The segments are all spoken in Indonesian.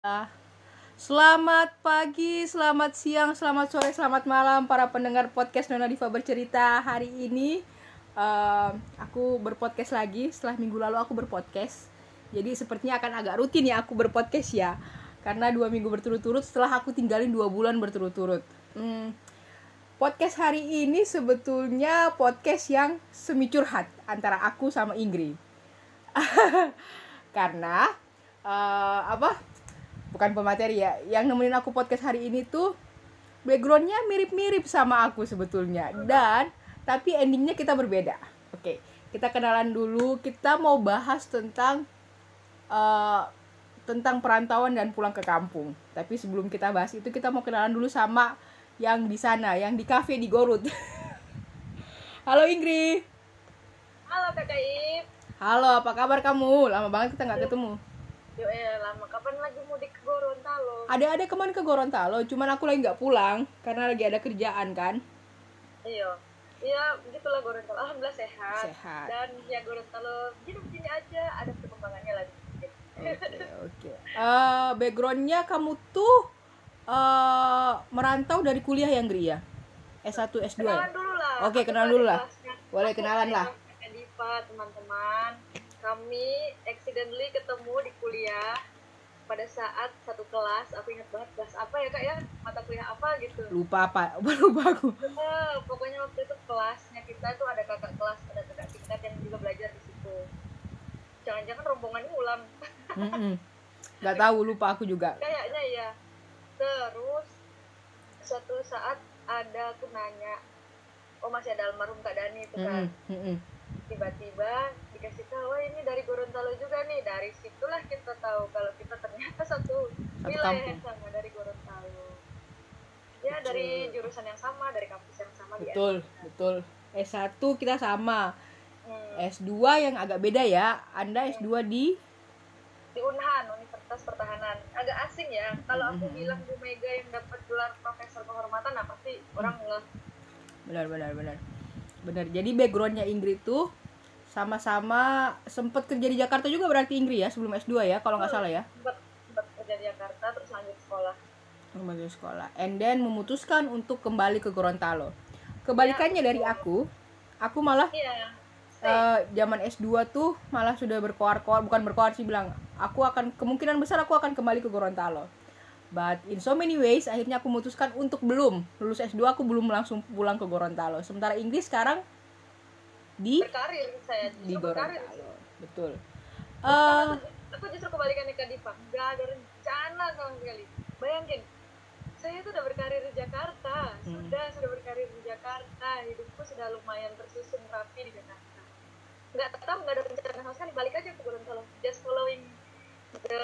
Ah, Selamat pagi, selamat siang, selamat sore, selamat malam para pendengar podcast Nona Diva bercerita. Hari ini eh, aku berpodcast lagi. Setelah minggu lalu aku berpodcast. Jadi sepertinya akan agak rutin ya aku berpodcast ya. Karena dua minggu berturut-turut setelah aku tinggalin dua bulan berturut-turut. Hmm, podcast hari ini sebetulnya podcast yang semi curhat antara aku sama Ingrid karena eh, apa bukan pemateri ya. Yang nemenin aku podcast hari ini tuh backgroundnya mirip-mirip sama aku sebetulnya. Dan tapi endingnya kita berbeda. Oke kita kenalan dulu. Kita mau bahas tentang eh, tentang perantauan dan pulang ke kampung. Tapi sebelum kita bahas itu kita mau kenalan dulu sama yang di sana yang di cafe di Gorut. Halo Ingrid Halo Kakak Ip. halo apa kabar kamu? Lama banget kita nggak ketemu. Yo eh lama. Kapan lagi mudik Gorontalo? ada-ada kemarin ke Gorontalo cuman aku lagi nggak pulang karena lagi ada kerjaan kan Iya. Iya, begitulah Gorontalo. Alhamdulillah sehat. Sehat. Dan ya Gorontalo begini-begini aja, ada perkembangannya lagi. Oke oke. Eh, backgroundnya kamu tuh eh merantau dari kuliah yang Gri ya? S1 S2 ya? Kenalan dulu lah. Oke, Aku kenalan dulu lah. kelasnya. Boleh kenalan lah. Kakak Diva, teman-teman. Kami accidentally ketemu di kuliah pada saat satu kelas. Aku ingat banget kelas apa ya kak ya? Mata kuliah apa gitu. Lupa apa? Lupa aku. Eh, pokoknya waktu itu kelasnya kita tuh ada kakak kelas, ada kakak tingkat yang juga belajar di situ. Jangan-jangan rombongan ulang. Mm-mm. Nggak tahu lupa aku juga. Kayaknya ya. Terus suatu saat ada aku nanya, oh masih ada almarhum Kak Dani itu kan. Mm-mm, mm-mm. Tiba-tiba dikasih tahu, "Wah, ini dari Gorontalo juga nih. Dari situlah kita tahu kalau kita ternyata satu wilayah yang sama dari Gorontalo. Ya Betul. dari jurusan yang sama, dari kampus yang sama Betul betul. S1 kita sama. Hmm. S2 yang agak beda ya. Anda S2 di di Unhan Universitas Pertahanan agak asing ya kalau aku Mhm. bilang Bu Mega yang dapat gelar profesor kehormatan nah pasti orang ngeh benar benar benar benar jadi backgroundnya Ingrid tuh sama-sama sempet kerja di Jakarta juga berarti Ingrid ya sebelum S2 ya kalau nggak salah ya? sempat sempat kerja di Jakarta terus lanjut sekolah. Ke sekolah. And then memutuskan untuk kembali ke Gorontalo. Kebalikannya dari aku aku malah iya. eh, zaman S2 tuh malah sudah berkoar-koar bukan berkoar sih bilang aku akan kemungkinan besar aku akan kembali ke Gorontalo. But in so many ways akhirnya aku memutuskan untuk belum. Lulus S2 aku belum langsung pulang ke Gorontalo. Sementara Inggris sekarang di? Berkarir saya di Gorontalo betul. Eh aku justru kebalikannya ke Diva. Nggak ada rencana sama sekali. Bayangin saya tuh udah berkarir di Jakarta. Hmm. sudah sudah berkarir di Jakarta. Hidupku sudah lumayan tersusun rapi di Jakarta. Nggak tahu nggak ada rencana sama sekali. Balik aja ke Gorontalo. Just following the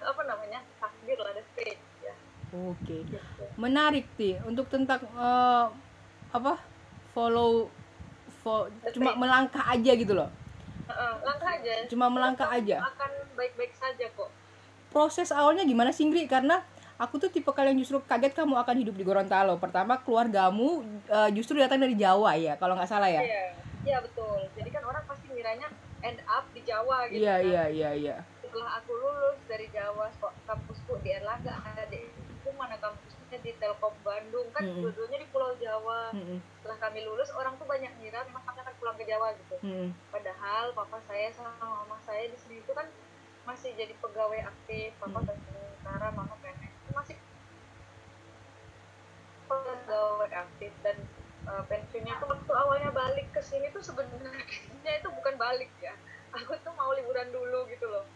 apa namanya takdir lah the fate ya. Oke. Gitu. menarik ti. Untuk tentang eh, apa? Follow fo- cuma melangkah aja gitu loh Heeh, langkah aja cuma melangkah aja akan baik-baik saja kok proses awalnya gimana sih Ingrid? Karena aku tuh tipe kalian justru kaget kamu akan hidup di Gorontalo. Pertama keluargamu eh, justru datang dari Jawa ya, kalau nggak salah ya. iya iya betul jadi kan orang pasti ngiranya end up di Jawa gitu Iya kan. iya iya iya. setelah aku lulus dari Jawa kok kampusku di Erlangga ada di mana kampusnya di Telkom Bandung kan Mm-mm. dua-duanya di Pulau Jawa. Mm-mm, setelah kami lulus orang tuh banyak ngira memang kami akan pulang ke Jawa gitu. Mm-mm. padahal papa saya sama mama saya di sini itu kan masih jadi pegawai aktif. Papa Hmm. tentara mama PNS masih pegawai aktif. Dan uh, pensiunnya tuh waktu awalnya balik ke sini tuh sebenarnya itu bukan balik ya. Aku tuh mau liburan dulu gitu loh.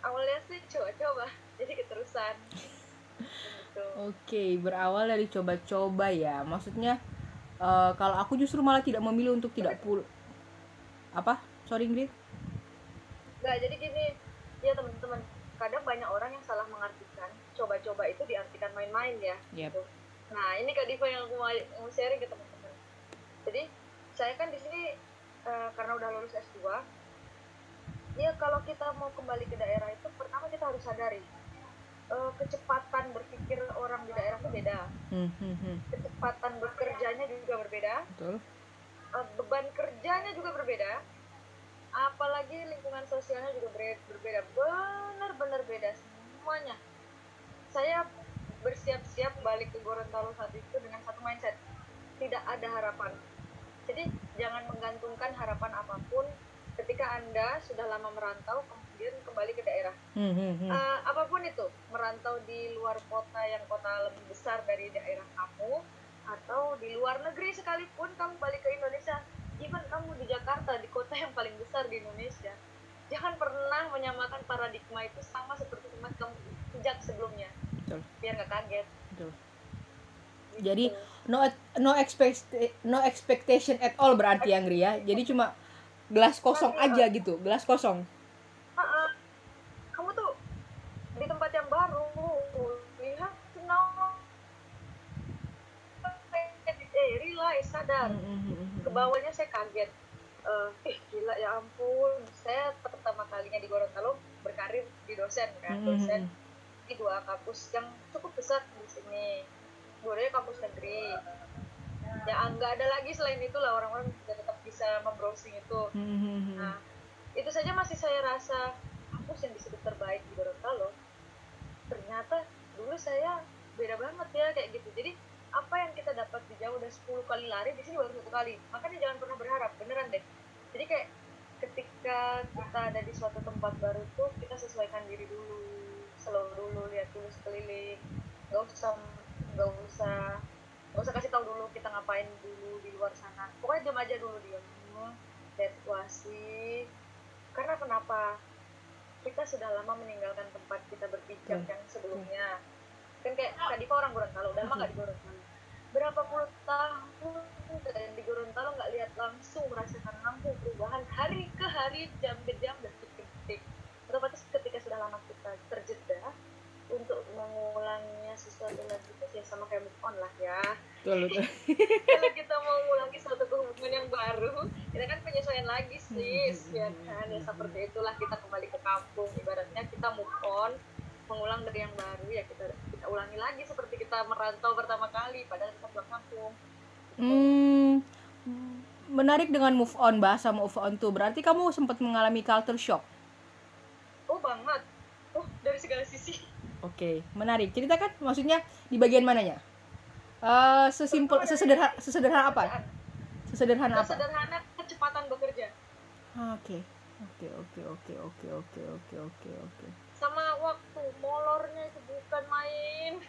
Awalnya sih coba-coba jadi keterusan gitu Oke, berawal dari coba-coba ya. Maksudnya eh, kalau aku justru malah tidak memilih untuk tidak pul apa? Sorry Ingrid. Nggak, jadi gini, ya teman-teman, kadang banyak orang yang salah mengartikan coba-coba itu diartikan main-main ya. Yep. gitu. Nah, ini Kak Diva yang aku mau, sharing ke teman-teman. Jadi, saya kan di sini eh, karena udah lulus S2, ya kalau kita mau kembali ke daerah itu pertama kita harus sadari eh, kecepatan berpikir orang di daerah itu beda, Hmm, hmm, hmm. kecepatan bekerjanya juga berbeda, Betul. eh, beban kerjanya juga berbeda, apalagi lingkungan sosialnya juga ber- berbeda. Benar-benar beda saya bersiap-siap balik ke Gorontalo saat itu dengan satu mindset. Tidak ada harapan. Jadi jangan menggantungkan harapan apa pun ketika anda sudah lama merantau kemudian kembali ke daerah Hmm, hmm, hmm. Eh, apa pun itu merantau di luar kota yang kota lebih besar dari daerah kamu atau di luar negeri sekalipun kamu balik ke Indonesia even kamu di Jakarta di kota yang paling besar di Indonesia jangan pernah menyamakan paradigma itu sama seperti tempat kamu sejak sebelumnya Betul. biar nggak kaget Betul. Gitu. Jadi no no expect no expectation at all berarti Anggri ya. Jadi cuma gelas kosong aja gitu, gelas kosong. Sadar ke bawahnya saya kaget. Eh eh, gila ya ampun. Saya pertama kalinya di Gorontalo berkarir di dosen kan dosen di dua kampus yang cukup besar di sini. Dua-duanya kampus negeri. Ya nggak ada lagi selain itu lah orang-orang juga tetap bisa membrowsing itu. Nah, itu saja masih saya rasa kampus yang disebut terbaik di Gorontalo. Ternyata dulu saya beda banget ya kayak gitu. Jadi apa yang kita dapat di Jawa udah 10 kali lari di sini baru satu kali. Makanya jangan pernah berharap, beneran deh. Jadi kayak ketika kita ada di suatu tempat baru tuh kita sesuaikan diri dulu, slow dulu, lihat dulu sekeliling. Gak usah gak usah gak usah kasih tahu dulu kita ngapain dulu di luar sana. Pokoknya diam aja dulu diam lihat situasi karena kenapa kita sudah lama meninggalkan tempat kita berpijak Hmm. yang sebelumnya kan kayak Diva orang Gorontalo udah lama nggak di Gorontalo berapa puluh tahun dan di Gorontalo nggak lihat langsung merasakan langsung perubahan hari ke hari jam ke jam detik ke detik otomatis ketika sudah lama kita terjeda untuk mengulanginya sesuatu lagi itu ya sama kayak move on lah ya. Betul, betul. kalau kita mau mengulangi suatu hubungan yang baru kita kan penyesuaian lagi sis ya kan? Ya seperti itulah kita kembali ke kampung. Ibaratnya kita move on mengulang dari yang baru ya kita kita ulangi lagi seperti kita merantau pertama kali padahal kita pulang kampung Hmm, menarik dengan move on bahasa move on tuh. Berarti kamu sempat mengalami culture shock. oh banget oh dari segala sisi Oke, menarik. Ceritakan maksudnya di bagian mananya? Eh, sesimpel sesederhana sesederhana apa? Sesederhana apa? sederhana kecepatan bekerja Oke. Oke, oke, oke, oke, oke, oke, oke, oke. Sama waktu molornya itu bukan main.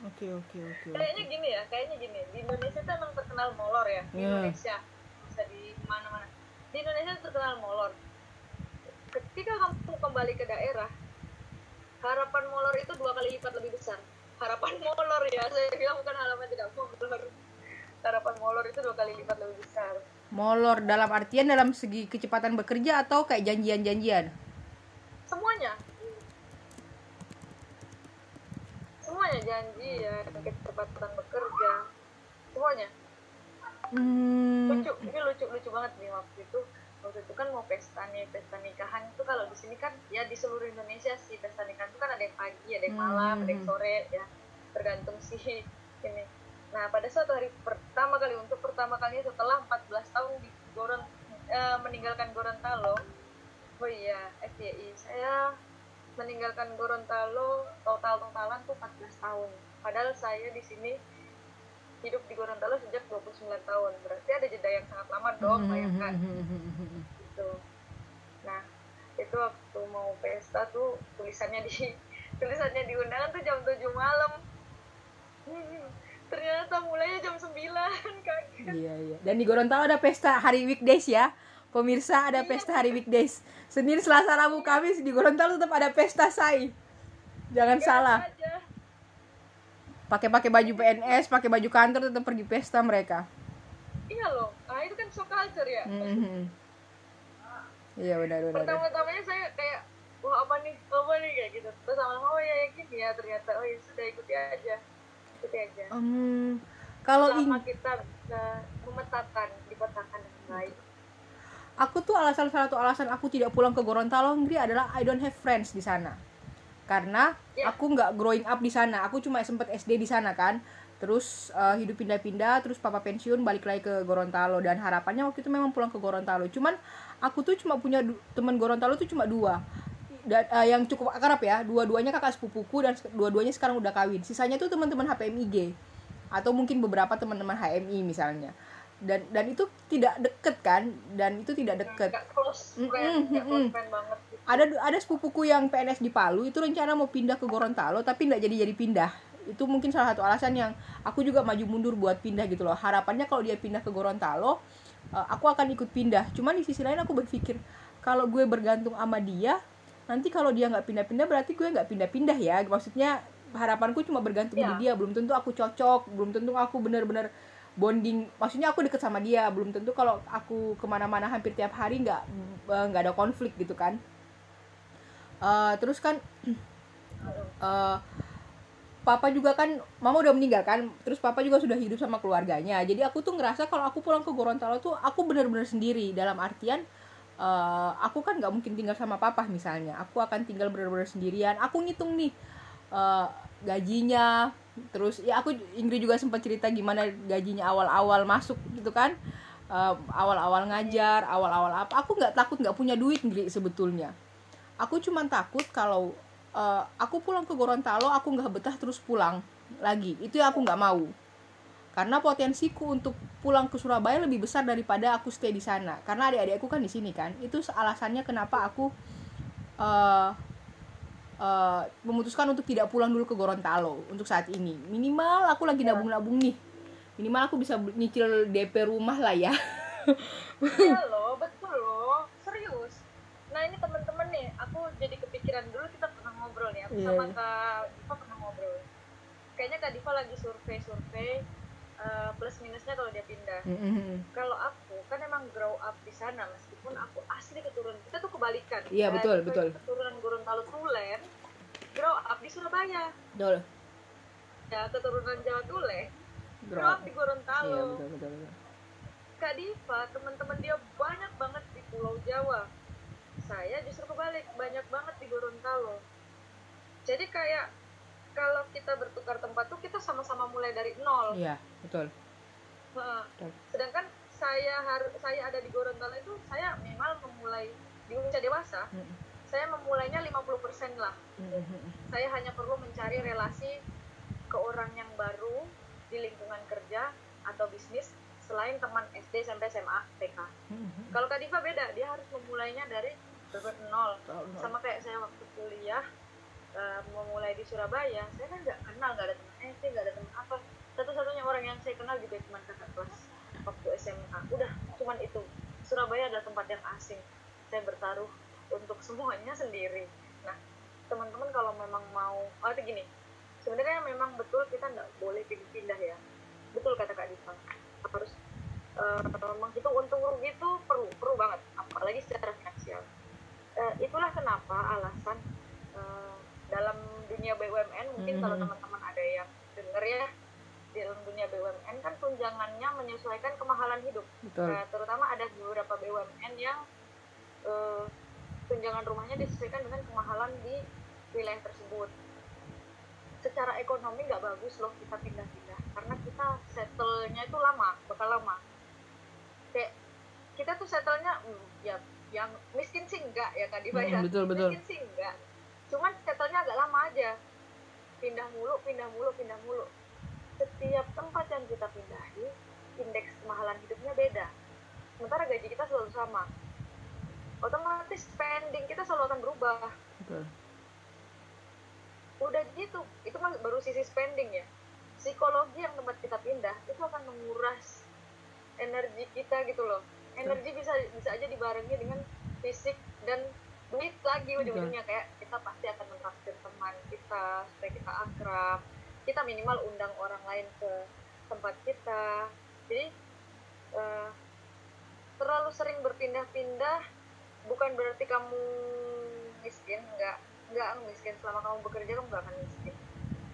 Oke, oke, oke. kayaknya gini ya kayaknya gini. Di Indonesia tuh emang terkenal molor ya. Di Iya. Indonesia. Bisa di mana-mana. Di Indonesia terkenal molor. Ketika kamu kembali ke daerah harapan molor itu dua kali lipat lebih besar. Harapan molor ya saya bilang bukan harapan tidak molor. Harapan molor itu dua kali lipat lebih besar. Molor dalam artian dalam segi kecepatan bekerja atau kayak janjian-janjian? semuanya semuanya janji ya kecepatan bekerja. Semuanya Hmm, lucu ini lucu lucu banget nih waktu itu. Waktu itu kan mau pesta nih pesta nikahan itu kalau di sini kan ya di seluruh Indonesia sih pesta nikahan itu kan ada yang pagi ada yang malam ada yang sore ya. Tergantung sih ini. Nah pada suatu hari pertama kali untuk pertama kalinya setelah 14 tahun di Goron eh, meninggalkan Gorontalo. Oh iya FYI saya meninggalkan Gorontalo total totalan tuh 14 tahun. Padahal saya di sini hidup di Gorontalo sejak 29 tahun. Berarti ada jeda yang sangat lama dong bayangkan. gitu. Nah itu waktu mau pesta tuh tulisannya di tulisannya di undangan tuh jam 7 malam. Hmm, ternyata mulainya jam 9 kaget. Iya, iya. Dan di Gorontalo ada pesta hari weekdays ya. Pemirsa ada pesta hari weekdays. Senin, Selasa, Rabu, Kamis di Gorontalo tetap ada pesta say. Jangan salah. aja Pakai-pakai baju PNS, pakai baju kantor tetap pergi pesta mereka. iya loh nah itu kan shock culture ya Mhm. Iya benar benar. pertama-tamanya saya kayak wah apa nih apa nih kayak gitu terus lama-lama oh ya ya gini ya ternyata oh ya sudah ikuti aja ikuti aja Hmm, kalau ini kita bisa memetakan dipetakan dengan baik aku tuh alasan salah satu alasan aku tidak pulang ke Gorontalo Ngri adalah I don't have friends di sana. Karena Ya. aku nggak growing up di sana. Aku cuma sempet SD di sana kan. Terus eh, hidup pindah-pindah terus papa pensiun balik lagi ke Gorontalo. Dan harapannya waktu itu memang pulang ke Gorontalo. Cuman aku tuh cuma punya teman Gorontalo tuh cuma dua. Dan eh, yang cukup akrab ya. Dua-duanya kakak sepupuku dan dua-duanya sekarang udah kawin. Sisanya tuh teman-teman HPMIG atau mungkin beberapa teman-teman HMI misalnya dan dan itu tidak deket kan? Dan itu tidak deket. close close friend banget gitu. ada ada sepupuku yang PNS di Palu itu rencana mau pindah ke Gorontalo tapi nggak jadi jadi pindah. Itu mungkin salah satu alasan yang aku juga maju mundur buat pindah gitu loh. Harapannya kalau dia pindah ke Gorontalo eh, aku akan ikut pindah. Cuman di sisi lain aku berpikir kalau gue bergantung sama dia nanti kalau dia nggak pindah-pindah berarti gue nggak pindah-pindah ya. Maksudnya harapanku cuma bergantung Ya. di dia. Belum tentu aku cocok belum tentu aku benar-benar bonding maksudnya aku deket sama dia belum tentu kalau aku ke mana-mana hampir tiap hari nggak eh, nggak ada konflik gitu kan. Eh, terus kan eh, papa juga kan mama udah meninggal kan terus papa juga sudah hidup sama keluarganya. Jadi aku tuh ngerasa kalau aku pulang ke Gorontalo tuh aku benar-benar sendiri. Dalam artian eh, aku kan nggak mungkin tinggal sama papa misalnya. Aku akan tinggal benar-benar sendirian. Aku ngitung nih eh, gajinya terus ya aku Ingrid juga sempat cerita gimana gajinya awal-awal masuk gitu kan. Eh, awal-awal ngajar awal-awal apa. Aku nggak takut nggak punya duit Ingrid sebetulnya. Aku cuman takut kalau eh, aku pulang ke Gorontalo aku nggak betah terus pulang lagi. Itu yang aku nggak mau. Karena potensiku untuk pulang ke Surabaya lebih besar daripada aku stay di sana. Karena adik-adikku kan di sini kan. Itu alasannya kenapa aku eh, eh, memutuskan untuk tidak pulang dulu ke Gorontalo untuk saat ini minimal aku lagi Ya. nabung-nabung nih minimal aku bisa nyicil DP rumah lah ya Iya loh, betul loh, serius. Nah ini temen-temen nih, aku jadi kepikiran dulu kita pernah ngobrol nih, aku Iya, sama iya. Kak Diva pernah ngobrol. Kayaknya Kak Diva lagi survei-survei eh, plus minusnya kalau dia pindah. Kalau aku kan emang grow up di sana meskipun aku asli keturunan kita tuh kebalikan. Iya, Kak betul, betul. Keturunan Gorontalo Tulen, grow up di Surabaya. betul Ya keturunan Jawa Tulen, grow up di Gorontalo. iya betul betul, betul. Kak Diva, teman-teman dia banyak banget di Pulau Jawa. Saya justru kebalik, banyak banget di Gorontalo. Jadi kayak kalau kita bertukar tempat tuh kita sama-sama mulai dari nol. iya betul Heeh. Betul. Sedangkan saya harus saya ada di Gorontalo itu saya minimal memulai di usia dewasa, Mm-mm. saya memulainya 50% lah. Mm-mm. Saya hanya perlu mencari relasi ke orang yang baru di lingkungan kerja atau bisnis selain teman SD sampai SMA TK. Mm-mm. Kalau Kak Diva beda, dia harus memulainya dari benar nol. Sama kayak saya waktu kuliah eh, memulai di Surabaya, saya kan nggak kenal, nggak ada teman SD, nggak ada teman apa. Satu-satunya orang yang saya kenal juga cuma kakak kelas waktu SMA. Udah, cuman itu. Surabaya adalah tempat yang asing. Saya bertaruh untuk semuanya sendiri. Nah, teman-teman kalau memang mau, oh itu gini, sebenarnya memang betul kita nggak boleh pindah ya. Betul kata Kak Diva, harus eh, menghitung untung rugi itu perlu perlu banget apalagi secara finansial Eh, itulah kenapa alasan eh, dalam dunia BUMN mungkin kalau Mhm. teman-teman ada yang denger ya dalam dunia BUMN kan tunjangannya menyesuaikan kemahalan hidup. Betul. Nah, terutama ada beberapa BUMN yang eh, tunjangan rumahnya disesuaikan dengan kemahalan di wilayah tersebut. Secara ekonomi nggak bagus loh kita pindah-pindah karena kita settle-nya itu lama bakal lama. Kayak kita tuh settle-nya hmm, ya yang miskin sih enggak ya Kak Diva ya. Mm, betul, betul. miskin sih enggak cuman settle-nya agak lama aja. Pindah mulu pindah mulu pindah mulu setiap tempat yang kita pindahi indeks kemahalan hidupnya beda. Sementara gaji kita selalu sama. Otomatis spending kita selalu akan berubah. Betul. Udah gitu itu kan baru sisi spending ya. Psikologi yang tempat kita pindah itu akan menguras energi kita gitu loh. Energi bisa bisa aja dibarengi dengan fisik dan duit lagi ujung-ujungnya. Kayak kita pasti akan mentraktir teman kita supaya kita akrab kita minimal undang orang lain ke tempat kita. Jadi eh, terlalu sering berpindah-pindah bukan berarti kamu miskin enggak enggak miskin. Selama kamu bekerja kamu nggak akan miskin.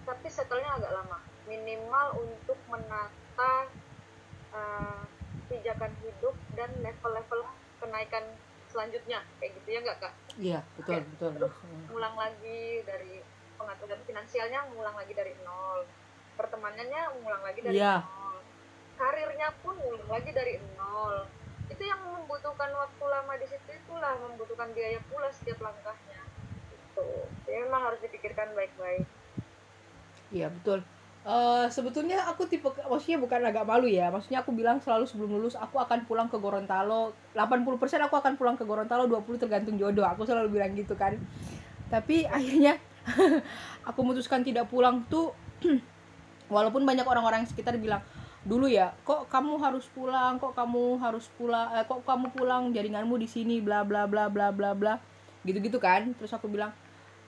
Tapi settle-nya agak lama. Minimal untuk menata eh, pijakan hidup dan level-level kenaikan selanjutnya. Kayak gitu ya nggak kak? Iya betul Oke. betul. Terus ngulang lagi dari pengaturan finansialnya ngulang lagi dari nol pertemanannya ngulang lagi dari Iya. nol karirnya pun ngulang lagi dari nol itu yang membutuhkan waktu lama di situ itulah membutuhkan biaya pula setiap langkahnya gitu jadi memang harus dipikirkan baik-baik Iya betul. Eh sebetulnya aku tipe maksudnya bukan agak malu ya. Maksudnya aku bilang selalu sebelum lulus aku akan pulang ke Gorontalo. 80% aku akan pulang ke Gorontalo, 20 tergantung jodoh. Aku selalu bilang gitu kan. Tapi akhirnya aku memutuskan tidak pulang tuh walaupun banyak orang-orang sekitar bilang dulu ya kok kamu harus pulang kok kamu harus pulang eh, kok kamu pulang jaringanmu di sini bla bla bla bla bla bla. Gitu-gitu kan. Terus aku bilang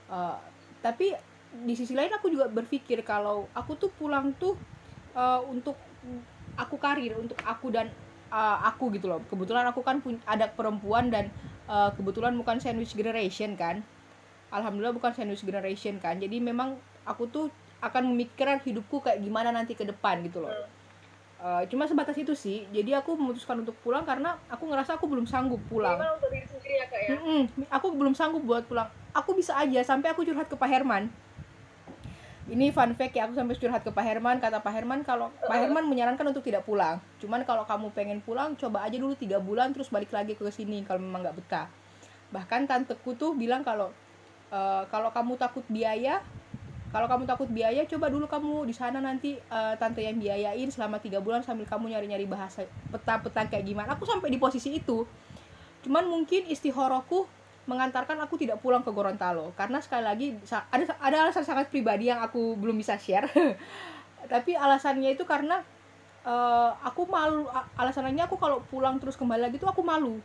"Eh, tapi di sisi lain aku juga berpikir kalau aku tuh pulang tuh eh, untuk aku karir untuk aku dan eh, aku gitu loh. Kebetulan aku kan punya ada perempuan dan eh, kebetulan bukan sandwich generation kan alhamdulillah bukan sandwich generation kan jadi memang aku tuh akan memikirkan hidupku kayak gimana nanti ke depan gitu loh Eh, cuma sebatas itu sih jadi aku memutuskan untuk pulang karena aku ngerasa aku belum sanggup pulang Memang untuk diri sendiri ya kak ya aku belum sanggup buat pulang. Aku bisa aja sampai aku curhat ke Pak Herman. Ini fun fact ya, aku sampai curhat ke Pak Herman. Kata Pak Herman kalau Pak Herman menyarankan untuk tidak pulang. Cuman kalau kamu pengen pulang, coba aja dulu tiga bulan terus balik lagi ke sini kalau memang nggak betah. Bahkan tanteku tuh bilang kalau eh, kalau kamu takut biaya, kalau kamu takut biaya, coba dulu kamu di sana nanti eh, tante yang biayain selama tiga bulan sambil kamu nyari-nyari bahasa peta-peta kayak gimana. Aku sampai di posisi itu. Cuman mungkin istihoroku mengantarkan aku tidak pulang ke Gorontalo. Karena sekali lagi ada ada alasan sangat pribadi yang aku belum bisa share. Tapi alasannya itu karena eh, aku malu alasannya aku kalau pulang terus kembali lagi tuh aku malu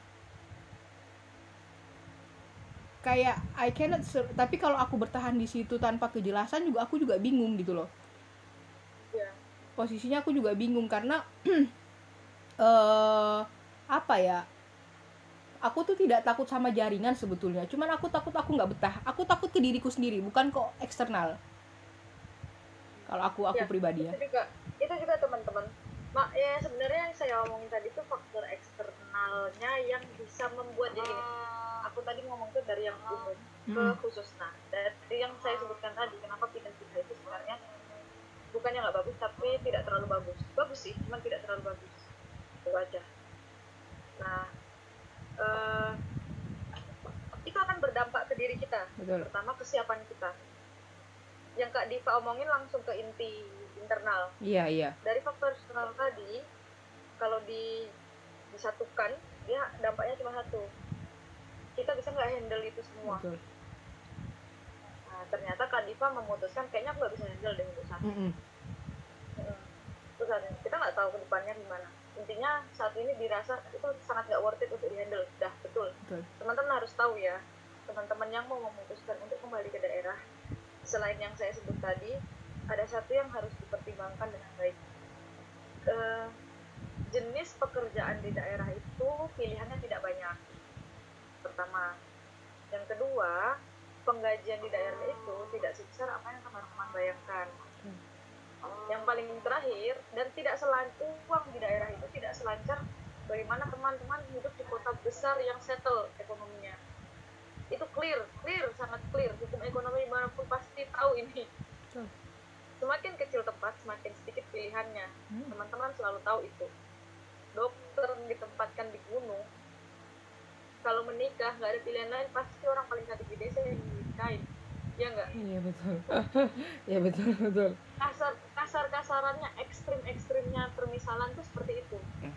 kayak I cannot tapi kalau aku bertahan di situ tanpa kejelasan juga aku juga bingung gitu loh. Ya posisinya aku juga bingung karena eh apa ya aku tuh tidak takut sama jaringan sebetulnya. Cuman aku takut aku nggak betah. Aku takut ke diriku sendiri bukan kok eksternal. Kalau aku aku Ya, pribadi ya. itu juga itu juga teman-teman. Mak ya sebenarnya yang saya omongin tadi itu faktor eksternalnya yang bisa membuat jadi gini. Aku tadi ngomong tuh dari yang umum ke Mm-mm. khusus nah dari yang saya sebutkan tadi kenapa pilihan kita itu sebenarnya bukannya nggak bagus tapi tidak terlalu bagus. Bagus sih cuman tidak terlalu bagus. Itu aja. Nah eh, itu akan berdampak ke diri kita. Betul. Pertama kesiapan kita. Yang kak Diva omongin langsung ke inti internal. Iya iya. Dari faktor eksternal tadi kalau di disatukan dia dampaknya cuma satu. Kita bisa nggak handle itu semua. Betul. Nah, ternyata kak Diva memutuskan kayaknya aku nggak bisa handle deh untuk saat. Mm. Terus saat ini, kita nggak tahu ke depannya gimana. Intinya saat ini dirasa itu sangat nggak worth it untuk dihandle. Dah betul. Teman-teman harus tahu ya teman-teman yang mau memutuskan untuk kembali ke daerah selain yang saya sebut tadi ada satu yang harus dipertimbangkan dengan baik. Eh, jenis pekerjaan di daerah itu pilihannya tidak banyak. Pertama. Yang kedua penggajian di daerah itu tidak sebesar apa yang teman-teman bayangkan. Yang paling terakhir dan tidak selancar uang di daerah itu tidak selancar bagaimana teman-teman hidup di kota besar yang settle ekonominya. Itu clear clear sangat clear. Hukum ekonomi mana pun pasti tahu ini. Semakin kecil tempat semakin sedikit pilihannya. Hmm. teman-teman selalu tahu itu dokter ditempatkan di gunung kalau menikah nggak ada pilihan lain pasti orang paling cantik di desa yang dinikahin. Ya nggak? Iya betul. Iya betul betul. Kasar kasar kasarannya ekstrim ekstrimnya permisalan tuh seperti itu. Hmm.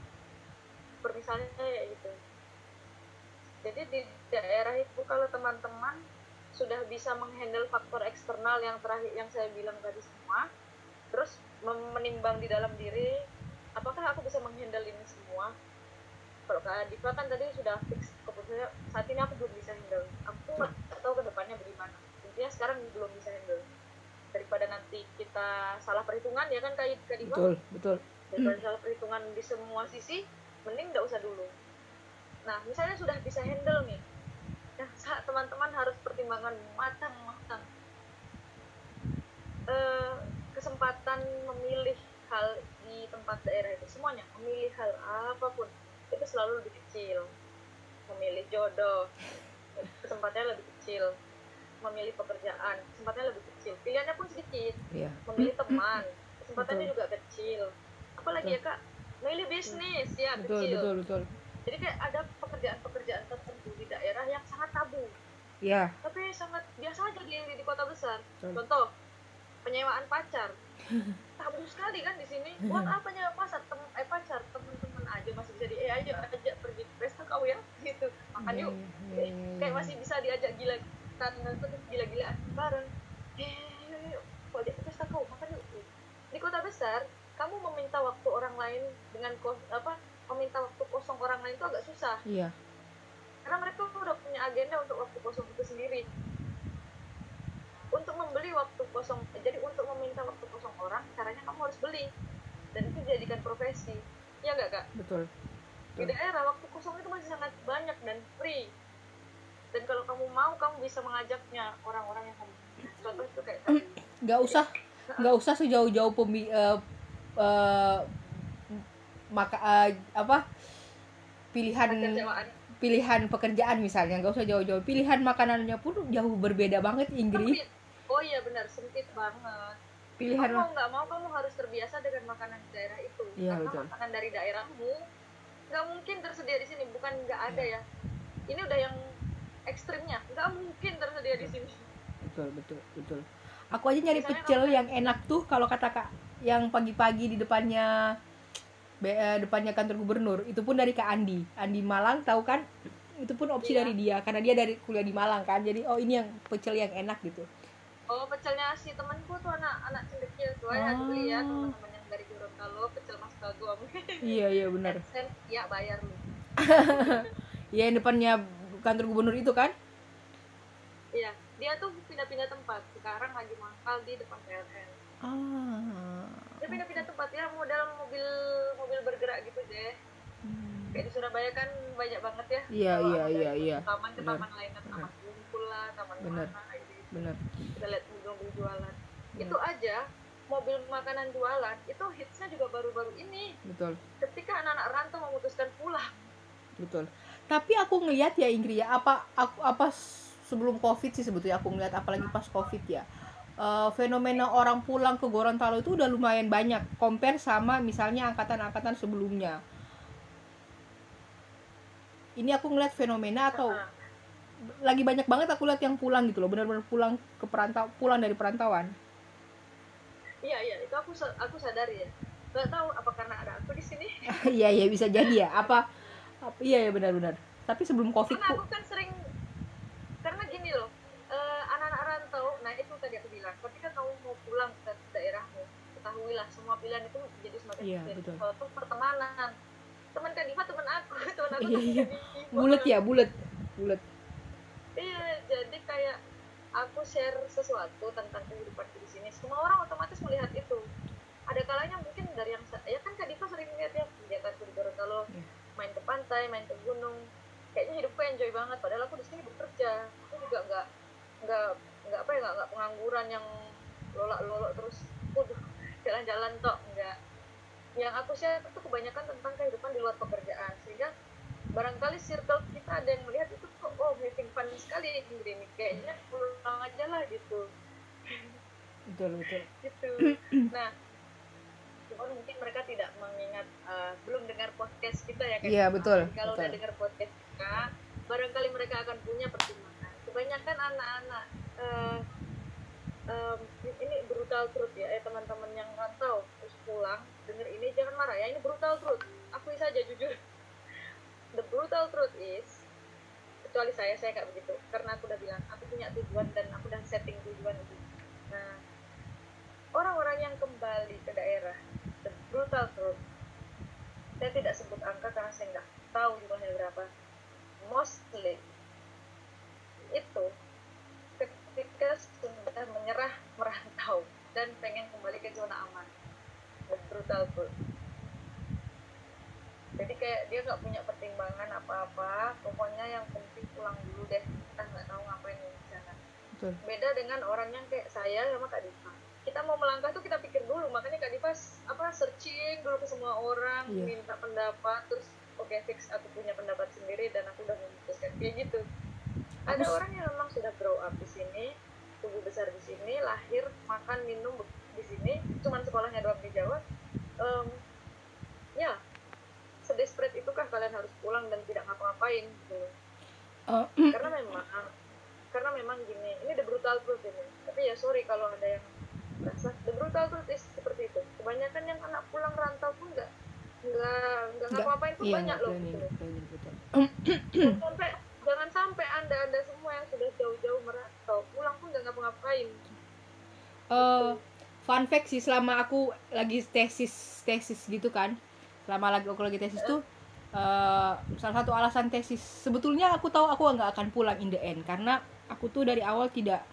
permisalannya kayak gitu. Jadi di daerah itu kalau teman-teman sudah bisa menghandle faktor eksternal yang terakhir yang saya bilang tadi semua terus menimbang di dalam diri apakah aku bisa menghandle ini semua? Kalau Kak Diva kan tadi sudah fix keputusannya saat ini aku belum bisa handle. Aku nggak tahu ke depannya bagaimana. Intinya sekarang belum bisa handle. Daripada nanti kita salah perhitungan ya kan Kak Kak Diva betul betul. Daripada salah perhitungan di semua sisi mending nggak usah dulu. Nah misalnya sudah bisa handle nih. Nah saat teman-teman harus pertimbangan matang-matang. Eh, kesempatan memilih hal tempat daerah itu. Semuanya memilih hal apa pun. Itu selalu lebih kecil. Memilih jodoh. Kesempatnya lebih kecil. Memilih pekerjaan kesempatnya lebih kecil. Pilihannya pun sedikit. Iya. Memilih teman kesempatannya Betul. juga kecil. Apalagi ya kak? Memilih bisnis ya betul kecil. betul betul. Jadi kayak ada pekerjaan-pekerjaan tertentu di daerah yang sangat tabu. Ya tapi sangat biasa aja di, di kota besar. Betul. contoh penyewaan pacar tabu sekali kan di sini. Buat apa nyewa pacar tem eh pacar temen-temen aja masih bisa di eh ayo ajak pergi pesta kau ya gitu. Makan yuk. Kayak masih bisa diajak gila karena terus gila-gilaan bareng. Eh kau ajak pesta kau? Makan yuk. Di kota besar kamu meminta waktu orang lain dengan kos apa meminta waktu kosong orang lain itu agak susah. Iya. Karena mereka udah punya agenda untuk waktu kosong itu sendiri untuk membeli waktu kosong jadi untuk meminta waktu kosong orang caranya kamu harus beli. Dan itu dijadikan profesi. Ya nggak kak? Betul. Di daerah waktu kosong itu masih sangat banyak dan free. Dan kalau kamu mau kamu bisa mengajaknya orang-orang yang kamu contoh itu kayak nggak usah nggak usah sejauh-jauh pembi eh, eh, maka eh, apa? Pilihan pilihan pekerjaan misalnya nggak usah jauh-jauh. Pilihan makanannya pun jauh berbeda banget Inggris oh iya benar sempit banget. Pilihan kamu mau nggak mau kamu harus terbiasa dengan makanan di daerah itu. Iya, karena betul. makanan dari daerahmu nggak mungkin tersedia di sini bukan nggak ada Iya. ya. Ini udah yang ekstrimnya nggak mungkin tersedia di sini. Betul betul betul. Aku aja nyari Misalnya pecel kalau- yang enak tuh kalau kata kak yang pagi-pagi di depannya be- eh, depannya kantor gubernur itu pun dari kak Andi. Andi Malang tahu kan? Itu pun opsi Iya. dari dia karena dia dari kuliah di Malang kan. Jadi oh ini yang pecel yang enak gitu oh pecelnya si temanku tuh anak anak cendekil tuh. Ya Oh. beli ya teman-teman yang dari Gorontalo pecel mas kagum iya iya benar. Sen ya bayar lu. Iya yang depannya kantor gubernur itu kan? Iya dia tuh pindah-pindah tempat. Sekarang lagi mangkal di depan PLN ah. Dia pindah-pindah tempat ya model mobil mobil bergerak gitu deh Hmm. kayak di Surabaya kan banyak banget ya. Iya, iya, iya, iya. taman ke taman lain kan taman kumpul lah taman mana benar kita lihat mobil-mobil jualan. Benar. itu aja mobil makanan jualan itu hitsnya juga baru-baru ini. Betul. Ketika anak-anak rantau memutuskan pulang. Betul. Tapi aku ngelihat ya Inggris ya apa aku apa sebelum covid sih sebetulnya aku ngelihat apalagi pas covid ya eh, fenomena orang pulang ke Gorontalo itu udah lumayan banyak compare sama misalnya angkatan-angkatan sebelumnya. Ini aku ngeliat fenomena atau Nah, lagi banyak banget aku lihat yang pulang gitu loh benar-benar pulang ke perantau pulang dari perantauan. Iya iya itu aku aku sadari ya. Nggak tahu apa karena ada aku di sini. Iya iya bisa jadi ya. Apa, apa iya ya benar-benar. Tapi sebelum covid karena ku- aku kan sering karena gini loh eh, anak-anak rantau nah itu tadi aku bilang ketika kamu mau pulang ke daerahmu ketahuilah semua pilihan itu jadi semakin Iya, betul. Kalau tuh pertemanan. Teman Kadifa teman aku teman aku Iya, iya. Bulat ya bulat bulat iya jadi kayak aku share sesuatu tentang kehidupanku di sini semua orang otomatis melihat itu. Ada kalanya mungkin dari yang ya kan Kak Diva sering lihat ya kegiatan di Gorontalo Iya. main ke pantai main ke gunung kayaknya hidupku enjoy banget padahal aku di sini bekerja aku juga nggak nggak nggak apa ya nggak nggak pengangguran yang lolak lolok terus jalan-jalan tok. Enggak yang aku share itu kebanyakan tentang kehidupan di luar pekerjaan sehingga barangkali circle kita ada yang melihat itu kok oh having fun sekali ini kayaknya pulang aja lah gitu. Betul betul. Gitu. Nah cuman mungkin mereka tidak mengingat eh, belum dengar podcast kita ya kan? Iya, betul, Jadi kalau betul. udah dengar podcast kita barangkali mereka akan punya pertimbangan. Kebanyakan anak-anak eh, em, ini brutal truth ya eh teman-teman yang rantau terus pulang denger ini jangan marah ya ini brutal truth akui saja jujur the brutal truth is kecuali saya saya nggak begitu. Karena aku udah bilang aku punya tujuan dan aku udah setting tujuan itu. Nah orang-orang yang kembali ke daerah the brutal truth saya tidak sebut angka karena saya nggak tahu jumlahnya berapa. Mostly itu ketika sudah menyerah merantau dan pengen kembali ke zona aman. The brutal truth jadi kayak dia nggak punya pertimbangan apa-apa. Pokoknya yang penting pulang dulu deh. Kita nggak tahu ngapain di sana. Betul. Beda dengan orang yang kayak saya sama Kak Diva. Kita mau melangkah tuh kita pikir dulu. Makanya Kak Diva apa searching dulu ke semua orang Iya. minta pendapat terus oke fix aku punya pendapat sendiri dan aku udah memutuskan. Kayak gitu. Ada Aku s- orang yang memang sudah grow up di sini tumbuh besar di sini lahir makan minum di sini cuman sekolahnya doang di Jawa. Em, ya sedesperate itukah kalian harus pulang dan tidak ngapa-ngapain gitu? Eh, karena memang karena memang gini ini the brutal truth ini. Tapi ya sorry kalau ada yang merasa the brutal truth is seperti itu. Kebanyakan yang anak pulang rantau pun nggak nggak nggak ngapa-ngapain pun iya, banyak loh gitu. Jangan sampai jangan sampai anda anda semua yang sudah jauh-jauh merantau pulang pun nggak ngapa-ngapain. Eh, fun fact sih selama aku lagi tesis tesis gitu kan selama lagi aku lagi tesis tuh eh, salah satu alasan tesis. Sebetulnya aku tahu aku nggak akan pulang in the end karena aku tuh dari awal tidak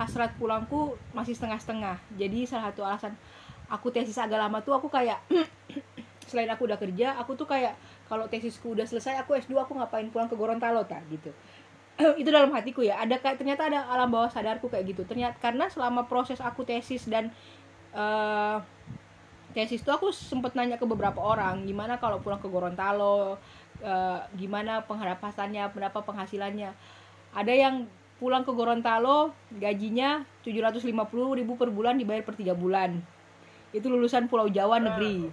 hasrat pulangku masih setengah-setengah. Jadi salah satu alasan aku tesis agak lama tuh aku kayak selain aku udah kerja aku tuh kayak kalau tesisku udah selesai aku S2 aku ngapain pulang ke Gorontalo tak gitu. Itu dalam hatiku ya. Ada kayak ternyata ada alam bawah sadarku kayak gitu. Ternyata karena selama proses aku tesis dan eh, tesis itu aku sempet nanya ke beberapa orang gimana kalau pulang ke Gorontalo? Eh, gimana penghadapannya berapa penghasilannya? Ada yang pulang ke Gorontalo gajinya 750.000 ribu per bulan dibayar per tiga bulan. Itu lulusan Pulau Jawa negeri.